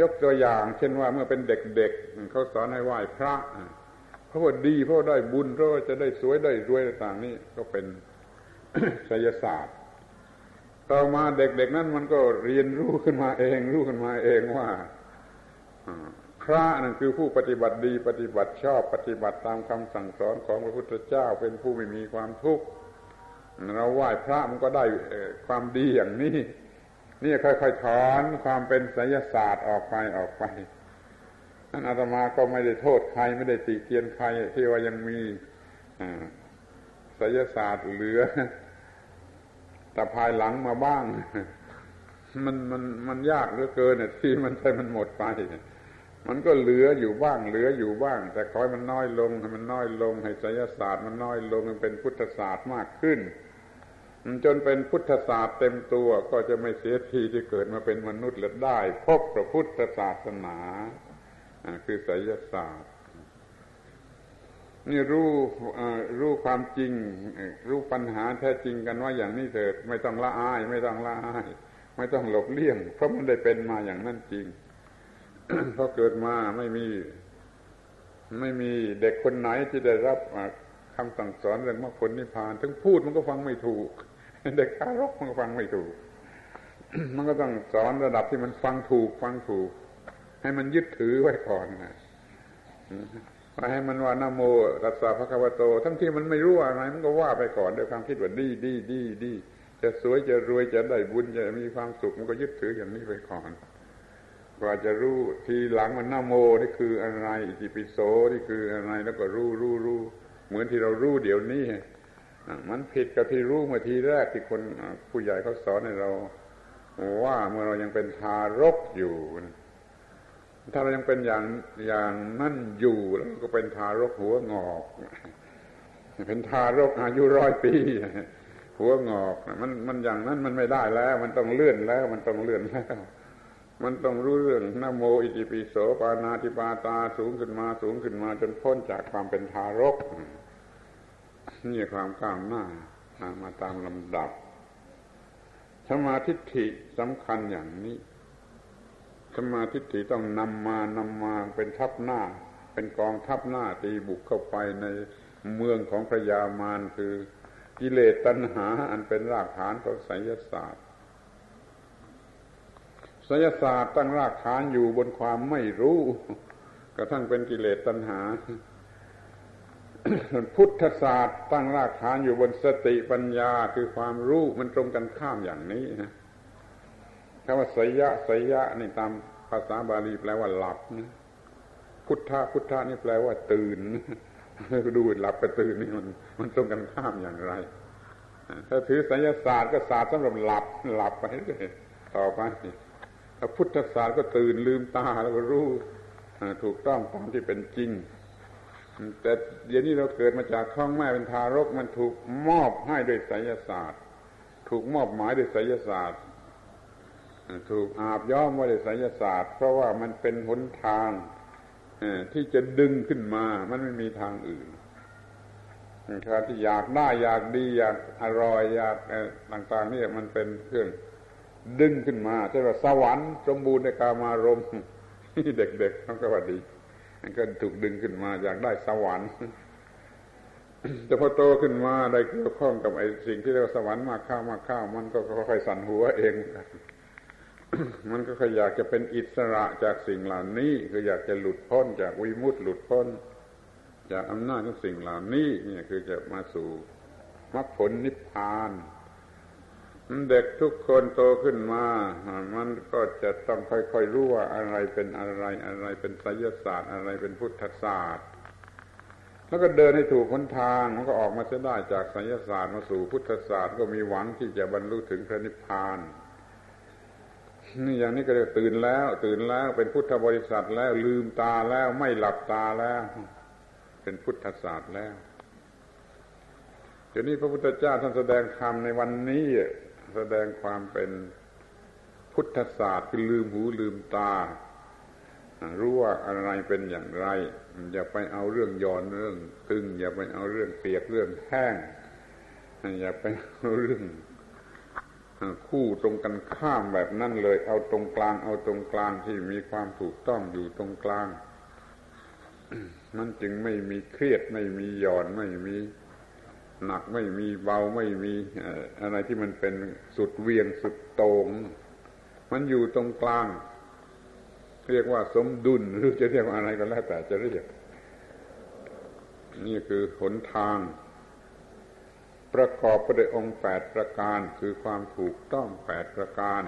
ยกตัวอย่าง เช่นว่าเมื่อเป็นเด็กๆเขาสอนให้ไหว้พระเพราะว่าดีเพราะได้บุญเพราะว่าจะได้สวยได้รวยต่างๆนี่ก็เป็นไสยศาสตร์ ต่อมาเด็กๆนั้นมันก็เรียนรู้ขึ้นมาเอง รู้ขึ้นมาเองว่าพระนั่นคือผู้ปฏิบัติดีปฏิบัติชอบปฏิบัติตามคำสั่งสอนของพระพุทธเจ้าเป็นผู้ไม่มีความทุกข์เราไหว้พระมันก็ได้ความดีอย่างนี้นี่ค่อยๆถอนความเป็นไสยศาสตร์ออกไปออกไปนั่นอาตมาก็ไม่ได้โทษใครไม่ได้ติเตียนใครที่ว่ายังมีไสยศาสตร์เหลือ แต่ภายหลังมาบ้าง มันมันมันยากเหลือเกินที่มันใช้มันหมดไป มันก็เหลืออยู่บ้าง เหลืออยู่บ้าง แต่ขอให้มันน้อยลงให้มันน้อยลงให้ไสยศาสตร์มันน้อยลงมันเป็นพุทธศาสตร์มากขึ้นจนเป็นพุทธศาสตร์เต็มตัวก็จะไม่เสียทีที่เกิดมาเป็นมนุษย์และได้ พบพระพุทธศาสนาคือไสยศาสตร์ นี่รู้รู้ความจริง รู้ปัญหาแท้จริงกันว่าอย่างนี้เถิด ไม่ต้องละอาย ไม่ต้องละอาย ไม่ต้องหลบเลี่ยง เพราะมันได้เป็นมาอย่างนั้นจริงพอเกิดมาไม่มี ไม่มีเด็กคนไหนที่ได้รับคำสั่งสอนเรื่องมรรคผลนิพพานถึงพูดมันก็ฟังไม่ถูกเด็กทารกมันก็ฟังไม่ถูก มันก็ต้องสอนระดับที่มันฟังถูก ฟังถูก ให้มันยึดถือไว้ก่อนนะ ให้มันว่านโมรัสสะพระคัมโต ทั้งที่มันไม่รู้อะไรมันก็ว่าไปก่อนด้วยความคิดว่าดีดีดีดีจะสวยจะรวยจะได้บุญจะมีความสุขมันก็ยึดถืออย่างนี้ไปก่อนกว่าจะรู้ทีหลังมันนโมนี่คืออะไรอิติปิโสนี่คืออะไรแล้วก็รู้รู้รู้เหมือนที่เรารู้เดี๋ยวนี้มันผิดกับที่รู้เมื่อทีแรกที่คนผู้ใหญ่เขาสอนให้เราว่าเมื่อเรายังเป็นทารกอยู่ ถ้าเรายังเป็นอย่างอย่างนั่นอยู่แล้วก็เป็นทารกหัวงอก เป็นทารกอายุร้อยปี หัวงอกมันมันอย่างนั้นมันไม่ได้แล้ว มันต้องเลื่อนแล้ว มันต้องเลื่อนแล้ว มันต้องรู้เรื่องนโมอิติปิโสปานาติปาตาสูงขึ้นมาสูงขึ้นมาจนพ้นจากความเป็นทารกนี่ความก้าวหน้ามาตามลำดับสมาธิฐิสำคัญอย่างนี้ สมาธิฐิต้องนำมานำมาเป็นทัพหน้า เป็นกองทัพหน้าตีบุกเข้าไปในเมืองของพระยามารคือกิเลสตัณหา อันเป็นรากฐานของไสยศาสตร์ไสยศาสตร์ตั้งรากฐานอยู่บนความไม่รู้ กระทั่งเป็นกิเลสตัณหาพุทธศาสตร์ตั้งรากฐานอยู่บนสติปัญญาคือความรู้มันตรงกันข้ามอย่างนี้นะ คำว่าสยะสยะนี่ตามภาษาบาลีแปลว่าหลับนะพุทธะพุทธะนี่แปลว่าตื่นดูหลับกับตื่นนี่มันมันตรงกันข้ามอย่างไร ถ้าถือสัญญาศาสตร์ก็ศาสตร์สำหรับหลับหลับไปเลยต่อไปถ้าพุทธศาสตร์ก็ตื่นลืมตาแล้วก็รู้ถูกต้องตามที่เป็นจริง แต่เดี๋ยวนี้เราเกิดมาจากท้องแม่เป็นทารกมันถูกมอบให้ด้วยไสยศาสตร์ ถูกมอบหมายด้วยไสยศาสตร์ ถูกอาบย้อมว่าด้วยไสยศาสตร์ เพราะว่ามันเป็นหนทางที่จะดึงขึ้นมา มันไม่มีทางอื่นครที่อยากได้อยากดีอยากอร่อยอยากต่างๆนี่มันเป็นเครื่องดึงขึ้นมาเช่นว่าสวรรค์สมบูรณ์ในกามารมเด็กๆเขาก็ว่าดีก็ถูกดึงขึ้นมา อยากได้สวรรค์แต่พอโตขึ้นมาได้เกี่ยวข้องกับไอ้สิ่งที่เรียกว่าสวรรค์มากข้าวมากข้าวมันก็ค่อยๆสั่นหัวเอง มันก็ค่อยอยากจะเป็นอิสระจากสิ่งเหล่านี้ คืออยากจะหลุดพ้นจากวิมุตติหลุดพ้น จากอำนาจของสิ่งเหล่านี้เนี่ยคือจะมาสู่มรรคผลนิพพานเด็กทุกคนโตขึ้นมา มันก็จะต้องค่อยๆรู้ว่าอะไรเป็นอะไรอะไรเป็นไสยศาสตร์ อะไรเป็นพุทธศาสตร์ แล้วก็เดินให้ถูกคนทางมันก็ออกมาจะได้จากไสยศาสตร์มาสู่พุทธศาสตร์ก็มีหวังที่จะบรรลุถึงพระนิพพาน อย่างนี้ก็เรียกตื่นแล้ว ตื่นแล้วเป็นพุทธบริษัทแล้วลืมตาแล้วไม่หลับตาแล้ว เป็นพุทธศาสตร์แล้วเดี๋ยวนี้พระพุทธเจ้าท่านแสดงธรรมในวันนี้ แสดงความเป็นพุทธศาสตร์คือลืมหูลืมตา รู้ว่าอะไรเป็นอย่างไร อย่าไปเอาเรื่องย้อนเรื่องตึง อย่าไปเอาเรื่องเปียกเรื่องแห้งอย่าไปเอาเรื่อง คู่ตรงกันข้ามแบบนั้นเลย เอาตรงกลาง เอาตรงกลางที่มีความถูกต้องอยู่ตรงกลาง มันจึงไม่มีเครียดไม่มีหย่อนไม่มีหนักไม่มีเบาไม่มีอะไรที่มันเป็นสุดเวียงสุดโตงมันอยู่ตรงกลาง เรียกว่าสมดุลหรือจะเรียกว่าอะไรก็แล้วแต่จะเรียก นี่คือหนทาง ประกอบไปด้วยองค์แปดประการคือความถูกต้องแปดประการ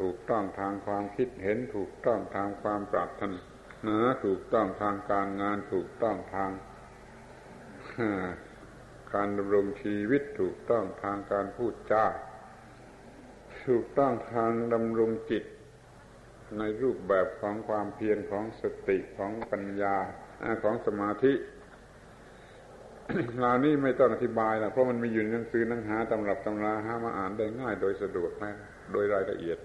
ถูกต้องทางความคิดเห็น ถูกต้องทางความปรารถนาถูกต้องทางการงาน ถูกต้องทางการดำรงชีวิตถูกต้องทางการพูดจาถูกต้องทางดำรงจิต ในรูปแบบของความเพียรของสติของปัญญาของสมาธิ เหล่านี้ไม่ต้องอธิบายนะเพราะมันมีอยู่ในหนังสือหนังหาตำรับตำราหามาอ่านได้ง่ายโดยสะดวกนะโดยรายละเอียด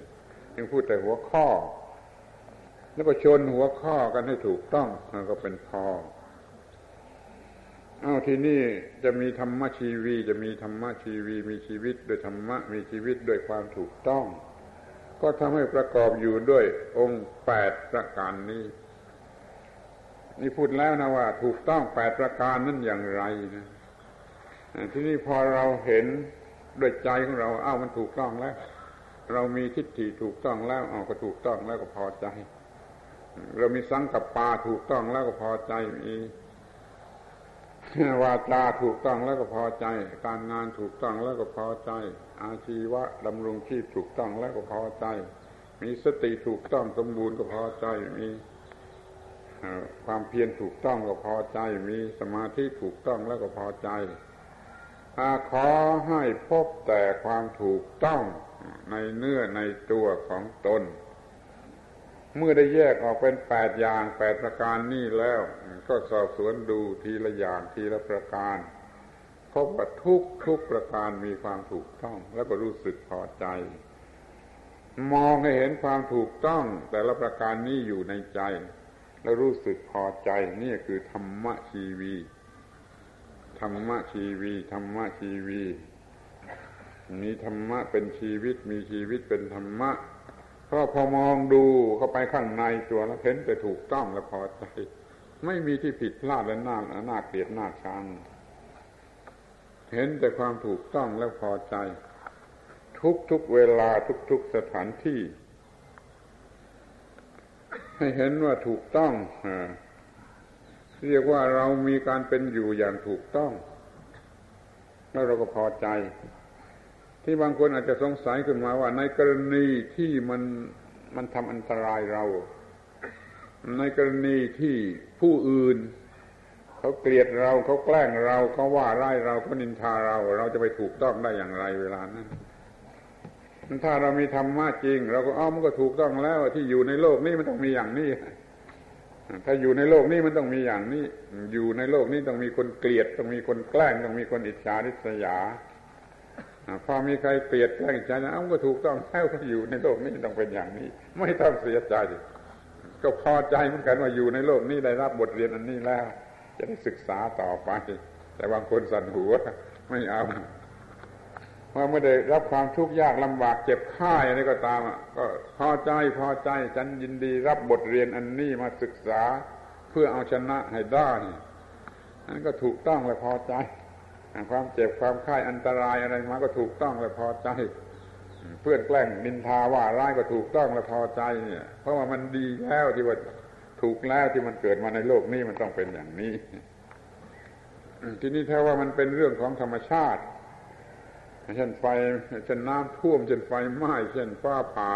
ยังพูดแต่หัวข้อ แล้วก็ชนหัวข้อกันให้ถูกต้องก็เป็นพอเอาที่นี่จะมีธรรมชีวี จะมีธรรมชีวี มีชีวิตโดยธรรมะมีชีวิตด้วยความถูกต้อง ก็ทำให้ประกอบอยู่ด้วยองค์แปดประการนี้ นี่พูดแล้วนะว่า ถูกต้องแปดประการนั้นอย่างไรนะที่นี่พอเราเห็นด้วยใจของเราอ้าวมันถูกต้องแล้ว เรามีทิฏฐิถูกต้องแล้วอ้าวก็ถูกต้องแล้วก็พอใจ เรามีสังกัปปาถูกต้องแล้วก็พอใจมีวาจาถูกต้องแล้วก็พอใจ การงานถูกต้องแล้วก็พอใจ อาชีวะดำรงชีพถูกต้องแล้วก็พอใจ มีสติถูกต้องสมบูรณ์ก็พอใจมี ความเพียรถูกต้องก็พอใจ มีสมาธิถูกต้องแล้วก็พอใจขอให้พบแต่ความถูกต้องในเนื้อในตัวของตน เมื่อได้แยกออกเป็นแปดอย่างแปดประการนี่แล้ว ก็สอบสวนดูทีละอย่างทีละประการพบว่าทุกทุกประการมีความถูกต้อง แล้วก็รู้สึกพอใจ มองให้เห็นความถูกต้อง แต่ละประการนี้อยู่ในใจ แล้วรู้สึกพอใจนี่คือธรรมะชีวีธรรมะชีวีธรรมะชีวีมีธรรมะเป็นชีวิตมีชีวิตเป็นธรรมะเพราะพอมองดูเข้าไปข้างในตัวแล้วเห็นแต่ถูกต้องและพอใจ ไม่มีที่ผิดพลาดและน่าน่าเกลียดน่าชังเห็นแต่ความถูกต้องและพอใจ ทุกทุกเวลาทุกทุกสถานที่ ให้เห็นว่าถูกต้องเรียกว่าเรามีการเป็นอยู่อย่างถูกต้อง แล้วเราก็พอใจ ที่บางคนอาจจะสงสัยขึ้นมาว่า ในกรณีที่มันมันทำอันตรายเรา ในกรณีที่ผู้อื่น เขาเกลียดเราเขาแกล้งเราเขาว่าร้ายเราเขานินทาเรา เราจะไปถูกต้องได้อย่างไรเวลานั้น ถ้าเรามีธรรมะจริง เราก็อ้อมก็ถูกต้องแล้วที่อยู่ในโลกนี้มันต้องมีอย่างนี้ถ้าอยู่ในโลกนี้มันต้องมีอย่างนี้ อยู่ในโลกนี้ต้องมีคนเกลียด ต้องมีคนแกล้ง ต้องมีคนอิจฉาริษยาพอมีใครเปลียดแกล้งใจนะอ้าก็ถูกต้องแล้วอยู่ในโลกนี้ต้องเป็นอย่างนี้ ไม่ต้องเสียใจ ก็พอใจเหมือนกันว่าอยู่ในโลกนี้ได้รับบทเรียนอันนี้แล้ว จะได้ศึกษาต่อไป แต่บางคนสั่นหัวไม่เอา พอไม่ได้รับความทุกข์ยากลำบากเจ็บไข้อะไรก็ตามก็พอใจพอใจฉันยินดีรับบทเรียนอันนี้มาศึกษาเพื่อเอาชนะให้ได้นั่นก็ถูกต้องและพอใจ ความเจ็บความไข้อันตรายอะไรมาก็ถูกต้องและพอใจ เพื่อนแกล้งนินทาว่าร้ายก็ถูกต้องและพอใจเนี่ย เพราะว่ามันดีแล้วที่ว่าถูกแล้วที่มันเกิดมาในโลกนี้มันต้องเป็นอย่างนี้ ทีนี้ถ้าว่ามันเป็นเรื่องของธรรมชาติ เช่นไฟเช่นน้ำท่วมเช่นไฟไหม้เช่นฟ้าผ่า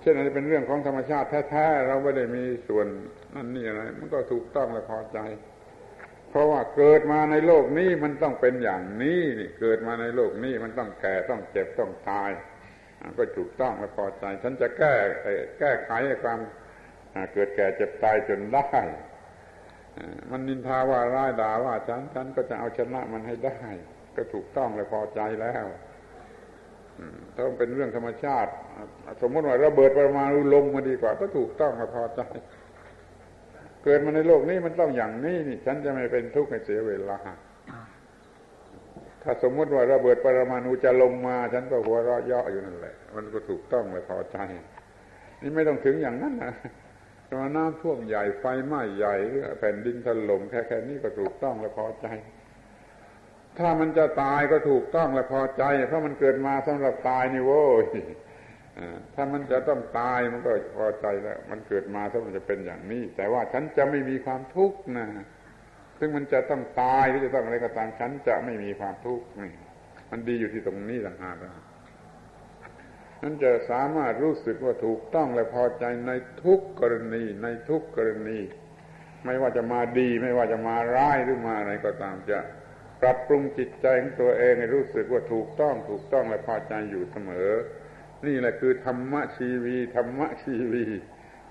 เช่นอะไรเป็นเรื่องของธรรมชาติแท้ๆเราไม่ได้มีส่วนนั่นนี่อะไร มันก็ถูกต้องและพอใจ เพราะว่าเกิดมาในโลกนี้มันต้องเป็นอย่างนี้นี่เกิดมาในโลกนี้มันต้องแก่ต้องเจ็บต้องตายก็ถูกต้องและพอใจ ฉันจะแก้แก้ไขความเกิดแก่เจ็บตายจนได้มันนินทาว่าร้ายด่าว่าฉันฉันก็จะเอาชนะมันให้ได้ ก็ถูกต้องและพอใจแล้วต้องเป็นเรื่องธรรมชาติ สมมติว่าระเบิดประมาณลมมาดีกว่า ก็ถูกต้องและพอใจ เกิดมาในโลกนี้มันต้องอย่างนี้นี่ ฉันจะไม่เป็นทุกข์ให้เสียเวลาถ้าสมมติว่าระเบิดปรมาณูจะลงมา ฉันก็หัวเราะเยาะอยู่นั่นแหละ มันก็ถูกต้องเลยพอใจ นี่ไม่ต้องถึงอย่างนั้นนะมาน้ำท่วมใหญ่ไฟไหม้ใหญ่หรือแผ่นดินถล่มแค่แค่นี้ก็ถูกต้องและพอใจ ถ้ามันจะตายก็ถูกต้องและพอใจ เพราะมันเกิดมาสำหรับตายนี่โว้ยถ้ามันจะต้องตายมันก็พอใจแล้ว มันเกิดมาถ้ามันจะเป็นอย่างนี้ แต่ว่าฉันจะไม่มีความทุกข์นะซึ่งมันจะต้องตายหรือจะต้องอะไรก็ตามฉันจะไม่มีความทุกข์นี่มันดีอยู่ที่ตรงนี้ต่างหากนั้นจะสามารถรู้สึกว่าถูกต้องและพอใจในทุกกรณี ในทุกกรณี ไม่ว่าจะมาดี ไม่ว่าจะมาร้ายหรือมาอะไรก็ตามจะ ปรับปรุงจิตใจของตัวเองให้รู้สึกว่าถูกต้องถูกต้องและพอใจอยู่เสมอ นี่แหละคือธรรมะชีวีธรรมะชีวี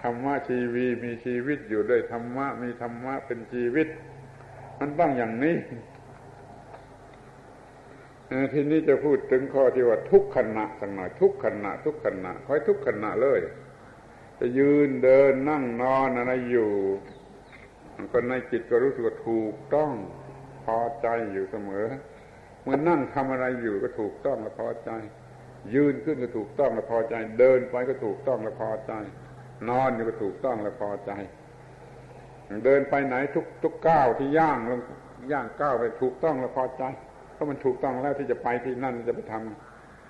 ธรรมะชีวีมีชีวิตอยู่ด้วยธรรมะมีธรรมะเป็นชีวิต มันต้องอย่างนี้ทีนี้จะพูดถึงข้อที่ว่าทุกขณะสักหน่อยทุกขณะ ทุกขณะคอยทุกขณะเลย จะยืนเดินนั่งนอนอะไรอยู่ก็ในจิตก็รู้สึกว่าถูกต้อง พอใจอยู่เสมอ เมื่อนั่งทำอะไรอยู่ก็ถูกต้องและพอใจ ยืนขึ้นก็ถูกต้องและพอใจ เดินไปก็ถูกต้องและพอใจ นอนอยู่ก็ถูกต้องและพอใจ เดินไปไหนทุกทุกก้าวที่ย่างลงย่างก้าวไปถูกต้องและพอใจเพราะมันถูกต้องแล้วที่จะไปที่นั่นจะไปท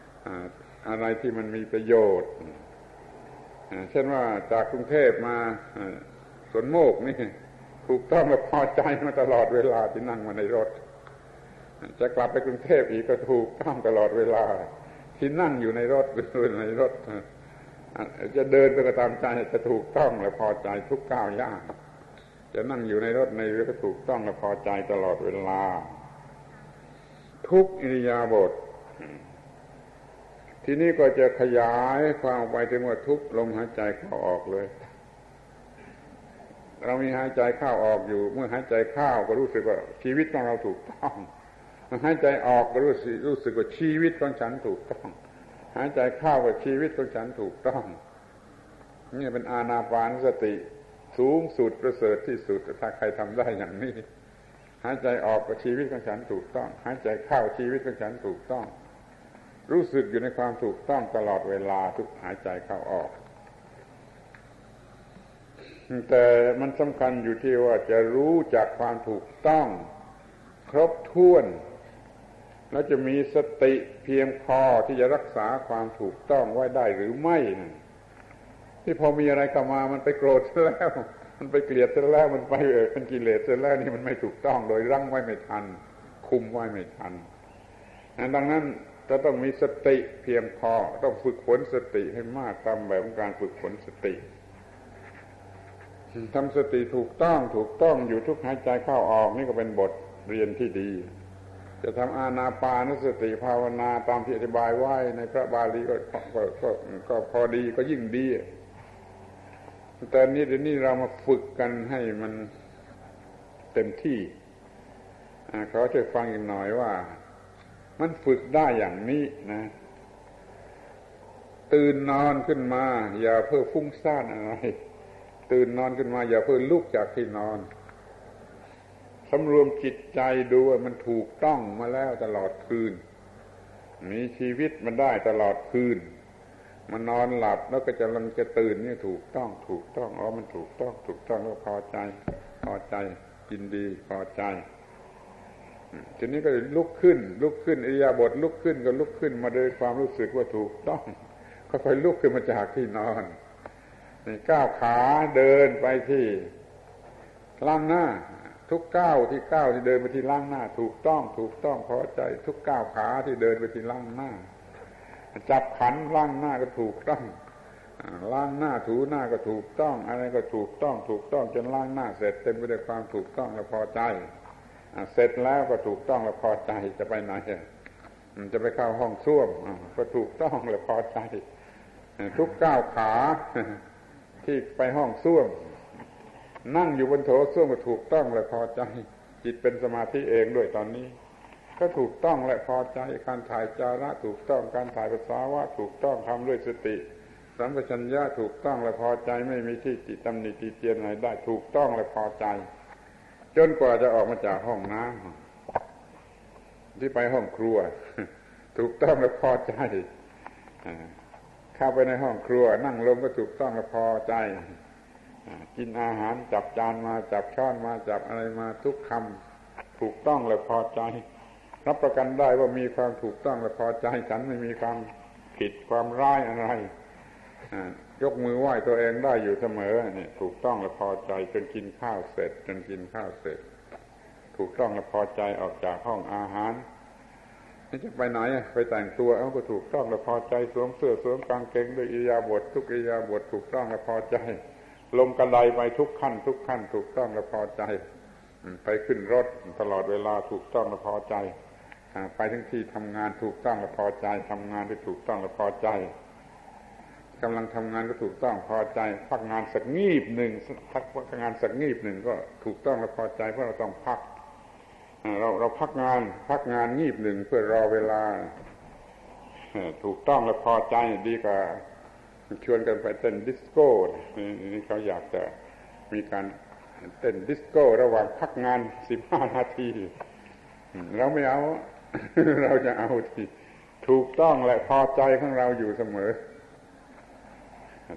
ำอะไรที่มันมีประโยชน์เช่นว่าจากกรุงเทพมาสวนโมกนี่ ถูกต้องและพอใจมาตลอดเวลาที่นั่งมาในรถ จะกลับไปกรุงเทพอีกก็ถูกต้องตลอดเวลา ที่นั่งอยู่ในรถหรือในรถ จะเดินไปก็ตามใจจะถูกต้องและพอใจทุกก้าวย่างจะนั่งอยู่ในรถในเรือก็ถูกต้องและพอใจตลอดเวลา ทุกอิริยาบถทีนี้ก็จะขยายความไปถึงว่าทุกลมหายใจเข้าออกเลย เรามีหายใจเข้าออกอยู่ เมื่อหายใจเข้าก็รู้สึกว่าชีวิตของเราถูกต้องหายใจออกก็รู้สึกรู้สึกว่าชีวิตของฉันถูกต้อง หายใจเข้าว่าชีวิตของฉันถูกต้องนี่เป็นอาณาปานสติสูงสุดประเสริฐที่สุดถ้าใครทำได้อย่างนี้ หายใจออกกับชีวิตของฉันถูกต้อง หายใจเข้าชีวิตของฉันถูกต้อง รู้สึกอยู่ในความถูกต้องตลอดเวลาทุกหายใจเข้าออก แต่มันสำคัญอยู่ที่ว่าจะรู้จากความถูกต้อง ครบถ้วน แล้วจะมีสติเพียงพอที่จะรักษาความถูกต้องไว้ได้หรือไม่ที่พอมีอะไรเข้ามามันไปโกรธแล้ว มันไปเกลียดเสร็จแล้วมันไปเออเป็นกิเลสเสร็จแล้วนี่มันไม่ถูกต้องโดยรั้งไว้ไม่ทัน คุมไว้ไม่ทันดังนั้นจะต้องมีสติเพียงพอ ต้องฝึกฝนสติให้มากตามแบบของการฝึกฝนสติ ทำสติถูกต้องถูกต้องอยู่ทุกหายใจเข้าออกนี่ก็เป็นบทเรียนที่ดี จะทำอาณาปานสติภาวนาตามที่อธิบายไว้ในพระบาลีก็ก็ก็ก็พอดีก็ยิ่งดี แต่นี้เดี๋ยวนี้เรามาฝึกกันให้มันเต็มที่เขาจะฟังอีกหน่อยว่า มันฝึกได้อย่างนี้นะ ตื่นนอนขึ้นมา อย่าเพื่อฟุ้งซ่านอะไร ตื่นนอนขึ้นมา อย่าเพื่อลุกจากที่นอนสำรวมจิตใจดูว่ามันถูกต้องมาแล้วตลอดคืน มีชีวิตมันได้ตลอดคืน มันนอนหลับแล้วก็จะลังจะตื่นนี่ถูกต้อง ถูกต้องอ๋อมันถูกต้อง ถูกต้องแล้วพอใจ พอใจกินดีพอใจทีนี้ก็ลุกขึ้น ลุกขึ้นอิยาบทลุกขึ้นก็ลุกขึ้นมาด้วยความรู้สึกว่าถูกต้องก็ค่อยลุกขึ้นมาจากที่นอน ก้าวขาเดินไปที่ล่างหน้า ทุกก้าวที่ก้าวที่เดินไปที่ล่างหน้า ถูกต้องถูกต้องพอใจ ทุกก้าวขาที่เดินไปที่ล่างหน้า จับขันล้างหน้าก็ถูกต้องล้างหน้าถูหน้าก็ถูกต้อง อะไรก็ถูกต้อง ถูกต้องจนล้างหน้า เสร็จเต็มไปด้วยความถูกต้องและพอใจเสร็จแล้วก็ถูกต้องและพอใจจะไปไหนจะไปเข้าห้องส้วมก็ถูกต้องและพอใจ ทุกก้าวขา ที่ไปห้องส้วม นั่งอยู่บนโถส้วมก็ถูกต้องและพอใจ จิตเป็นสมาธิเองด้วยตอนนี้ ก็ถูกต้องและพอใจการถ่ายจาระถูกต้องการถ่ายภาษาวะถูกต้องทำด้วยสติสัมปชัญญะถูกต้องและพอใจไม่มีที่ติตำหนิติเตียนอะไรได้ ถูกต้องและพอใจ จนกว่าจะออกมาจากห้องน้ำที่ไปห้องครัว ถูกต้องและพอใจ เข้าไปในห้องครัว นั่งลงก็ถูกต้องและพอใจกินอาหารจับจานมาจับช้อนมาจับอะไรมาทุกคำถูกต้องและพอใจ รับประกันได้ว่ามีความถูกต้องและพอใจ ฉันไม่มีความผิดความร้ายอะไรยกมือไหว้ตัวเองได้อยู่เสมอนี่ถูกต้องและพอใจจนกินข้าวเสร็จ จนกินข้าวเสร็จ ถูกต้องและพอใจออกจากห้องอาหาร นี่จะไปไหนไปแต่งตัวเอาก็ถูกต้องและพอใจสวมเสื้อสวมกางเกงด้วยอิยาบททุกอิยาบทถูกต้องและพอใจ ลงกระไดไปทุกขั้น ทุกขั้น ถูกต้องและพอใจ ไปขึ้นรถตลอดเวลาถูกต้องและพอใจไปทั้งที่ทำงานถูกต้องและพอใจทำงานที่ถูกต้องและพอใจกำลังทำงานก็ถูกต้องพอใจ พักงานสักงีบหนึ่งพักงานสักงีบหนึ่งก็ถูกต้องและพอใจเพราะเราต้องพัก เราเราพักงาน พักงานงีบหนึ่งเพื่อรอเวลา ถูกต้องและพอใจดีกว่าชวนกันไปเต้นดิสโก้นี่เขาอยากจะมีการเต้นดิสโก้ ระหว่างพักงานสิบห้านาทีเราไม่เอา เราจะเอาที่ถูกต้องและพอใจของเราอยู่เสมอ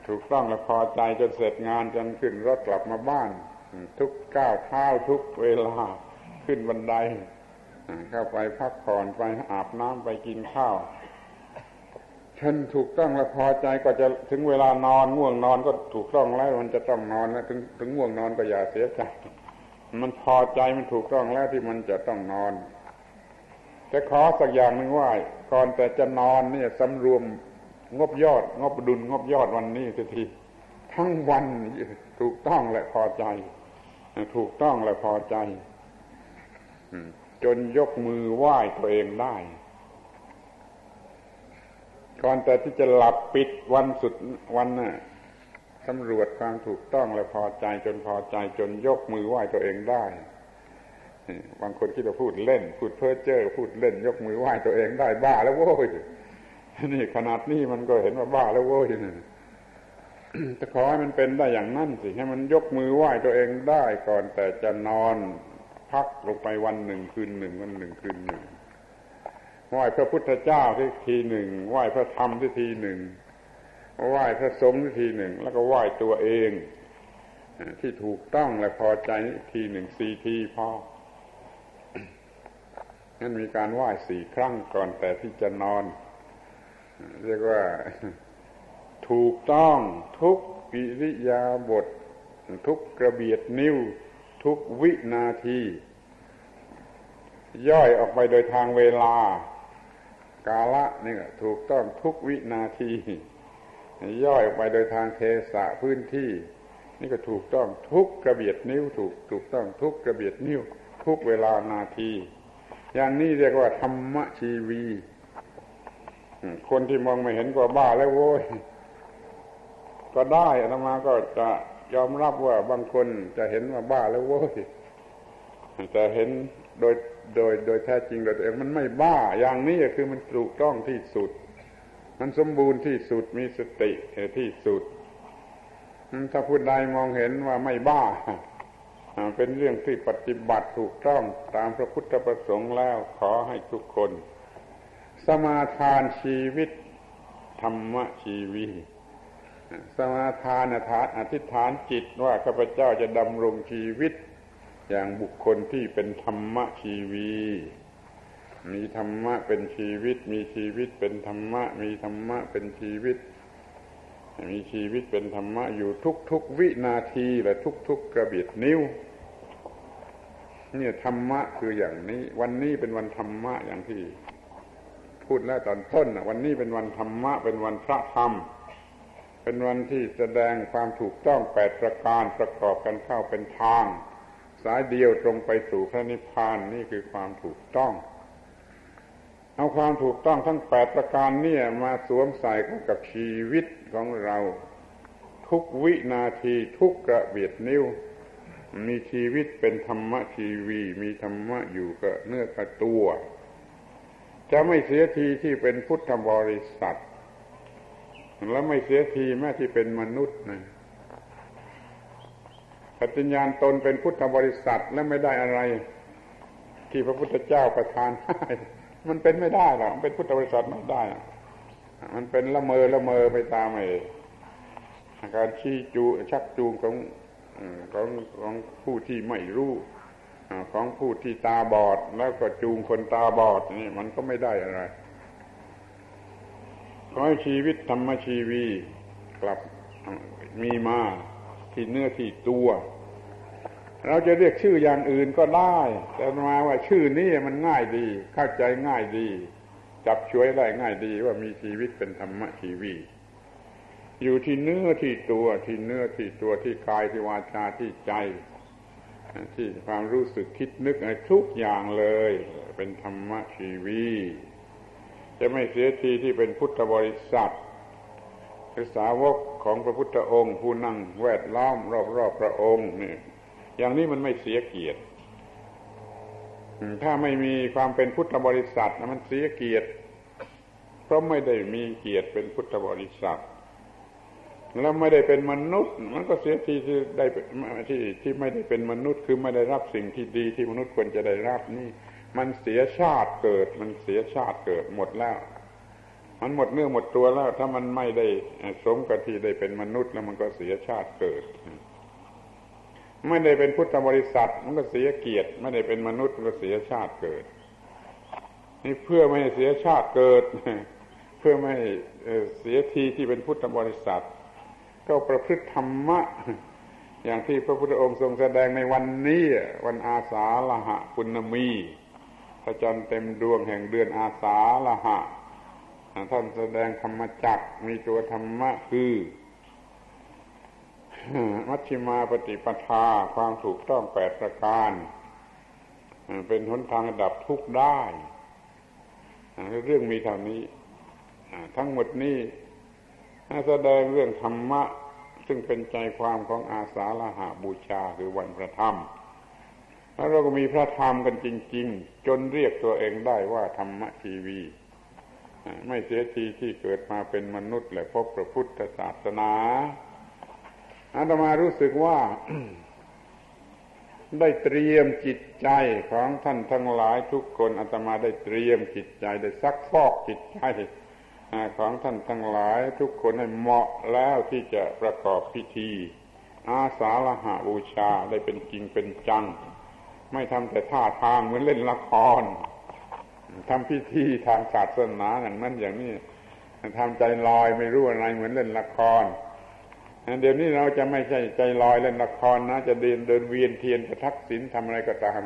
ถูกต้องและพอใจจนเสร็จงานจนขึ้นรถกลับมาบ้าน ทุกก้าวเท้าทุกเวลา ขึ้นบันไดเข้าไปพักผ่อนไปอาบน้ำไปกินข้าวฉันถูกต้องและพอใจก็จะถึงเวลานอนง่วงนอนก็ถูกต้องแล้วมันจะต้องนอนนะถึงถึงง่วงนอนก็อย่าเสียใจมันพอใจมันถูกต้องแล้วที่มันจะต้องนอน แต่ขอสักอย่างหนึ่งว่าก่อนแต่จะนอนเนี่ยสำรวมงบยอด งบดุลงบยอดวันนี้ทีทั้งวันถูกต้องและพอใจ ถูกต้องและพอใจ จนยกมือไหว้ตัวเองได้ ก่อนแต่ที่จะหลับปิดวันสุดวันน่ะสำรวจความถูกต้องและพอใจจนพอใจจนยกมือไหว้ตัวเองได้ บางคนคิดว่าพูดเล่น พูดเพ้อเจ้อพูดเล่น ยกมือไหว้ตัวเองได้บ้าแล้วโว้ยนี่ขนาดนี้มันก็เห็นว่าบ้าแล้วโว้ยแต่ขอให้มันเป็นได้อย่างนั้นสิให้มันยกมือไหว้ตัวเองได้ก่อนแต่จะนอน พักลงไปวันหนึ่งคืนหนึ่งวันหนึ่งคืนหนึ่งไหว้พระพุทธเจ้าที่ทีหนึ่งไหว้พระธรรมที่ทีหนึ่งไหว้พระสงฆ์ที่ทีหนึ่ง แล้วก็ไหว้ตัวเองที่ถูกต้องและพอใจทีหนึ่งสี่ทีพอนั้นมีการไหว้สี่ครั้งก่อนแต่ที่จะนอน เรียกว่าถูกต้องทุกกิริยาบท ทุกกระเบียดนิ้ว ทุกวินาที ย่อยออกไปโดยทางเวลา กาละนี่ถูกต้องทุกวินาที ย่อยออกไปโดยทางเทสะพื้นที่ นี่ก็ถูกต้องทุกกระเบียดนิ้วถูกถูกต้องทุกกระเบียดนิ้ว ทุกเวลานาที อย่างนี้เรียกว่าธรรมชีวีคนที่มองไม่เห็นก็บ้าแล้วโว้ยก็ได้อาตมาก็จะ ยอมรับว่าบางคนจะเห็นว่าบ้าแล้วโว้ยแต่เห็นโดยโดยโดยแท้จริงโดยตัวเองมันไม่บ้าอย่างนี้คือมันถูกต้องที่สุด มันสมบูรณ์ที่สุดมีสติที่สุด ถ้าผู้ใดมองเห็นว่าไม่บ้า เป็นเรื่องที่ปฏิบัติถูกต้องตามพระพุทธประสงค์แล้วขอให้ทุกคน สมาทานชีวิต ธรรมชีวี สมาทานฐานอธิษฐานจิตว่าข้าพเจ้าจะดำรงชีวิต อย่างบุคคลที่เป็นธรรมชีวี มีธรรมะเป็นชีวิต มีชีวิตเป็นธรรมะ มีธรรมะเป็นชีวิต มีชีวิตเป็นธรรมะอยู่ทุกๆวินาทีและทุกๆกระเบียดนิ้ว เนี่ยธรรมะคืออย่างนี้ วันนี้เป็นวันธรรมะอย่างที่ พูดแล้วตอนต้นวันนี้เป็นวันธรรมะเป็นวันพระธรรม เป็นวันที่แสดงความถูกต้องแปดประการประกอบกันเข้าเป็นทาง สายเดียวตรงไปสู่พระนิพพานนี่คือความถูกต้อง เอาความถูกต้องทั้งแปดประการนี่มาสวมใส่เข้ากับชีวิตของเรา ทุกวินาทีทุกกระเบียดนิ้ว มีชีวิตเป็นธรรมะชีวี มีธรรมะอยู่กับเนื้อกับตัว จะไม่เสียทีที่เป็นพุทธบริษัท และไม่เสียทีแม้ที่เป็นมนุษย์นะปฏิญญาณตนเป็นพุทธบริษัทและไม่ได้อะไร ที่พระพุทธเจ้าประทานให้มันเป็นไม่ได้หรอกเป็นพุทธบริษัทไม่ได้ มันเป็นละเมอละเมอไปตามไอ้การชี้จูชักจูงของของของผู้ที่ไม่รู้ของผู้ที่ตาบอด แล้วก็จูงคนตาบอดนี่มันก็ไม่ได้อะไร ขอให้ชีวิตธรรมชีวีกลับมีมาที่เนื้อที่ตัว เราจะเรียกชื่ออย่างอื่นก็ได้ แต่มาว่าชื่อนี้มันง่ายดี เข้าใจง่ายดี จับช่วยได้ง่ายดีว่ามีชีวิตเป็นธรรมชีวีอยู่ที่เนื้อที่ตัวที่เนื้อที่ตัวที่กายที่วาจาที่ใจ ที่ความรู้สึกคิดนึกอะไรทุกอย่างเลย เป็นธรรมชีวี จะไม่เสียทีที่เป็นพุทธบริษัทคือสาวกของพระพุทธองค์ ผู้นั่งแวดล้อมรอบๆพระองค์นี่อย่างนี้มันไม่เสียเกียรติ ถ้าไม่มีความเป็นพุทธบริษัทมันเสียเกียรติ เพราะไม่ได้มีเกียรติเป็นพุทธบริษัทแล้วไม่ได้เป็นมนุษย์ มันก็เสียทีที่ได้ที่ที่ไม่ได้เป็นมนุษย์ คือไม่ได้รับสิ่งที่ดีที่มนุษย์ควรจะได้รับนี่ มันเสียชาติเกิด มันเสียชาติเกิดหมดแล้ว มันหมดเนื้อหมดตัวแล้ว ถ้ามันไม่ได้สมกับที่ได้เป็นมนุษย์แล้วมันก็เสียชาติเกิด ไม่ได้เป็นพุทธบริษัท มันก็เสียเกียรติ ไม่ได้เป็นมนุษย์มันก็เสียชาติเกิด นี่เพื่อไม่ให้เสียชาติเกิด เพื่อไม่เสียทีที่เป็นพุทธบริษัท ก็ประพฤติธรรมะอย่างที่พระพุทธองค์ทรงแสดงในวันนี้วันอาสาละหะปุณมี พระจันทร์เต็มดวงแห่งเดือนอาสาละหะท่านแสดงธรรมจักมีตัวธรรมะคือมัชฌิมาปฏิปทาความถูกต้องแปดประการ เป็นหนทางดับทุกข์ได้ เรื่องมีเท่านี้ ทั้งหมดนี้แสดงเรื่องธรรมะ ซึ่งเป็นใจความของอาสาฬหาบูชาคือวันพระธรรม แล้วเราก็มีพระธรรมกันจริง ๆ จนเรียกตัวเองได้ว่าธรรมทีวี ไม่เสียทีที่เกิดมาเป็นมนุษย์ และพบพระพุทธศาสนาอาตมารู้สึกว่า ได้เตรียมจิตใจของท่านทั้งหลายทุกคนอาตมาได้เตรียมจิตใจได้ซักฟอกจิตใจของท่านทั้งหลายทุกคนให้เหมาะแล้วที่จะประกอบพิธี อาสาฬหาบูชาได้เป็นจริงเป็นจัง ไม่ทำแต่ท่าทางเหมือนเล่นละครทำพิธีทางศาสนาอย่างนั้นอย่างนี้ทำใจลอยไม่รู้อะไรเหมือนเล่นละครเดี๋ยวนี้เราจะไม่ใช่ใจลอยเล่นละครนะ จะเดินเดินเวียนเทียนประทักษิณทำอะไรก็ตาม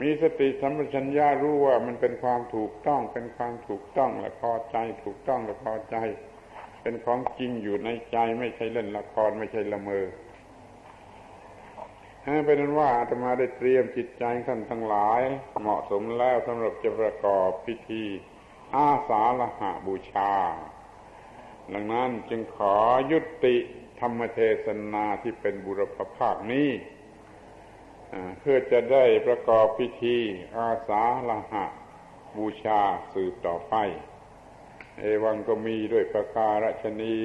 มีสติสัมปชัญญะรู้ว่ามันเป็นความถูกต้อง เป็นความถูกต้องและพอใจ ถูกต้องและพอใจ เป็นของจริงอยู่ในใจไม่ใช่เล่นละครไม่ใช่ละเมอ เป็นนั้นว่าอาตมาได้เตรียมจิตใจท่านทั้งหลาย เหมาะสมแล้วสำหรับจะประกอบพิธี อาสาละหะบูชา ดังนั้นจึงขอยุติธรรมเทศนาที่เป็นบุรพภาคนี้เพื่อจะได้ประกอบพิธี อาสาละหะบูชาสืบต่อไป เอวังก็มีด้วยประการชนี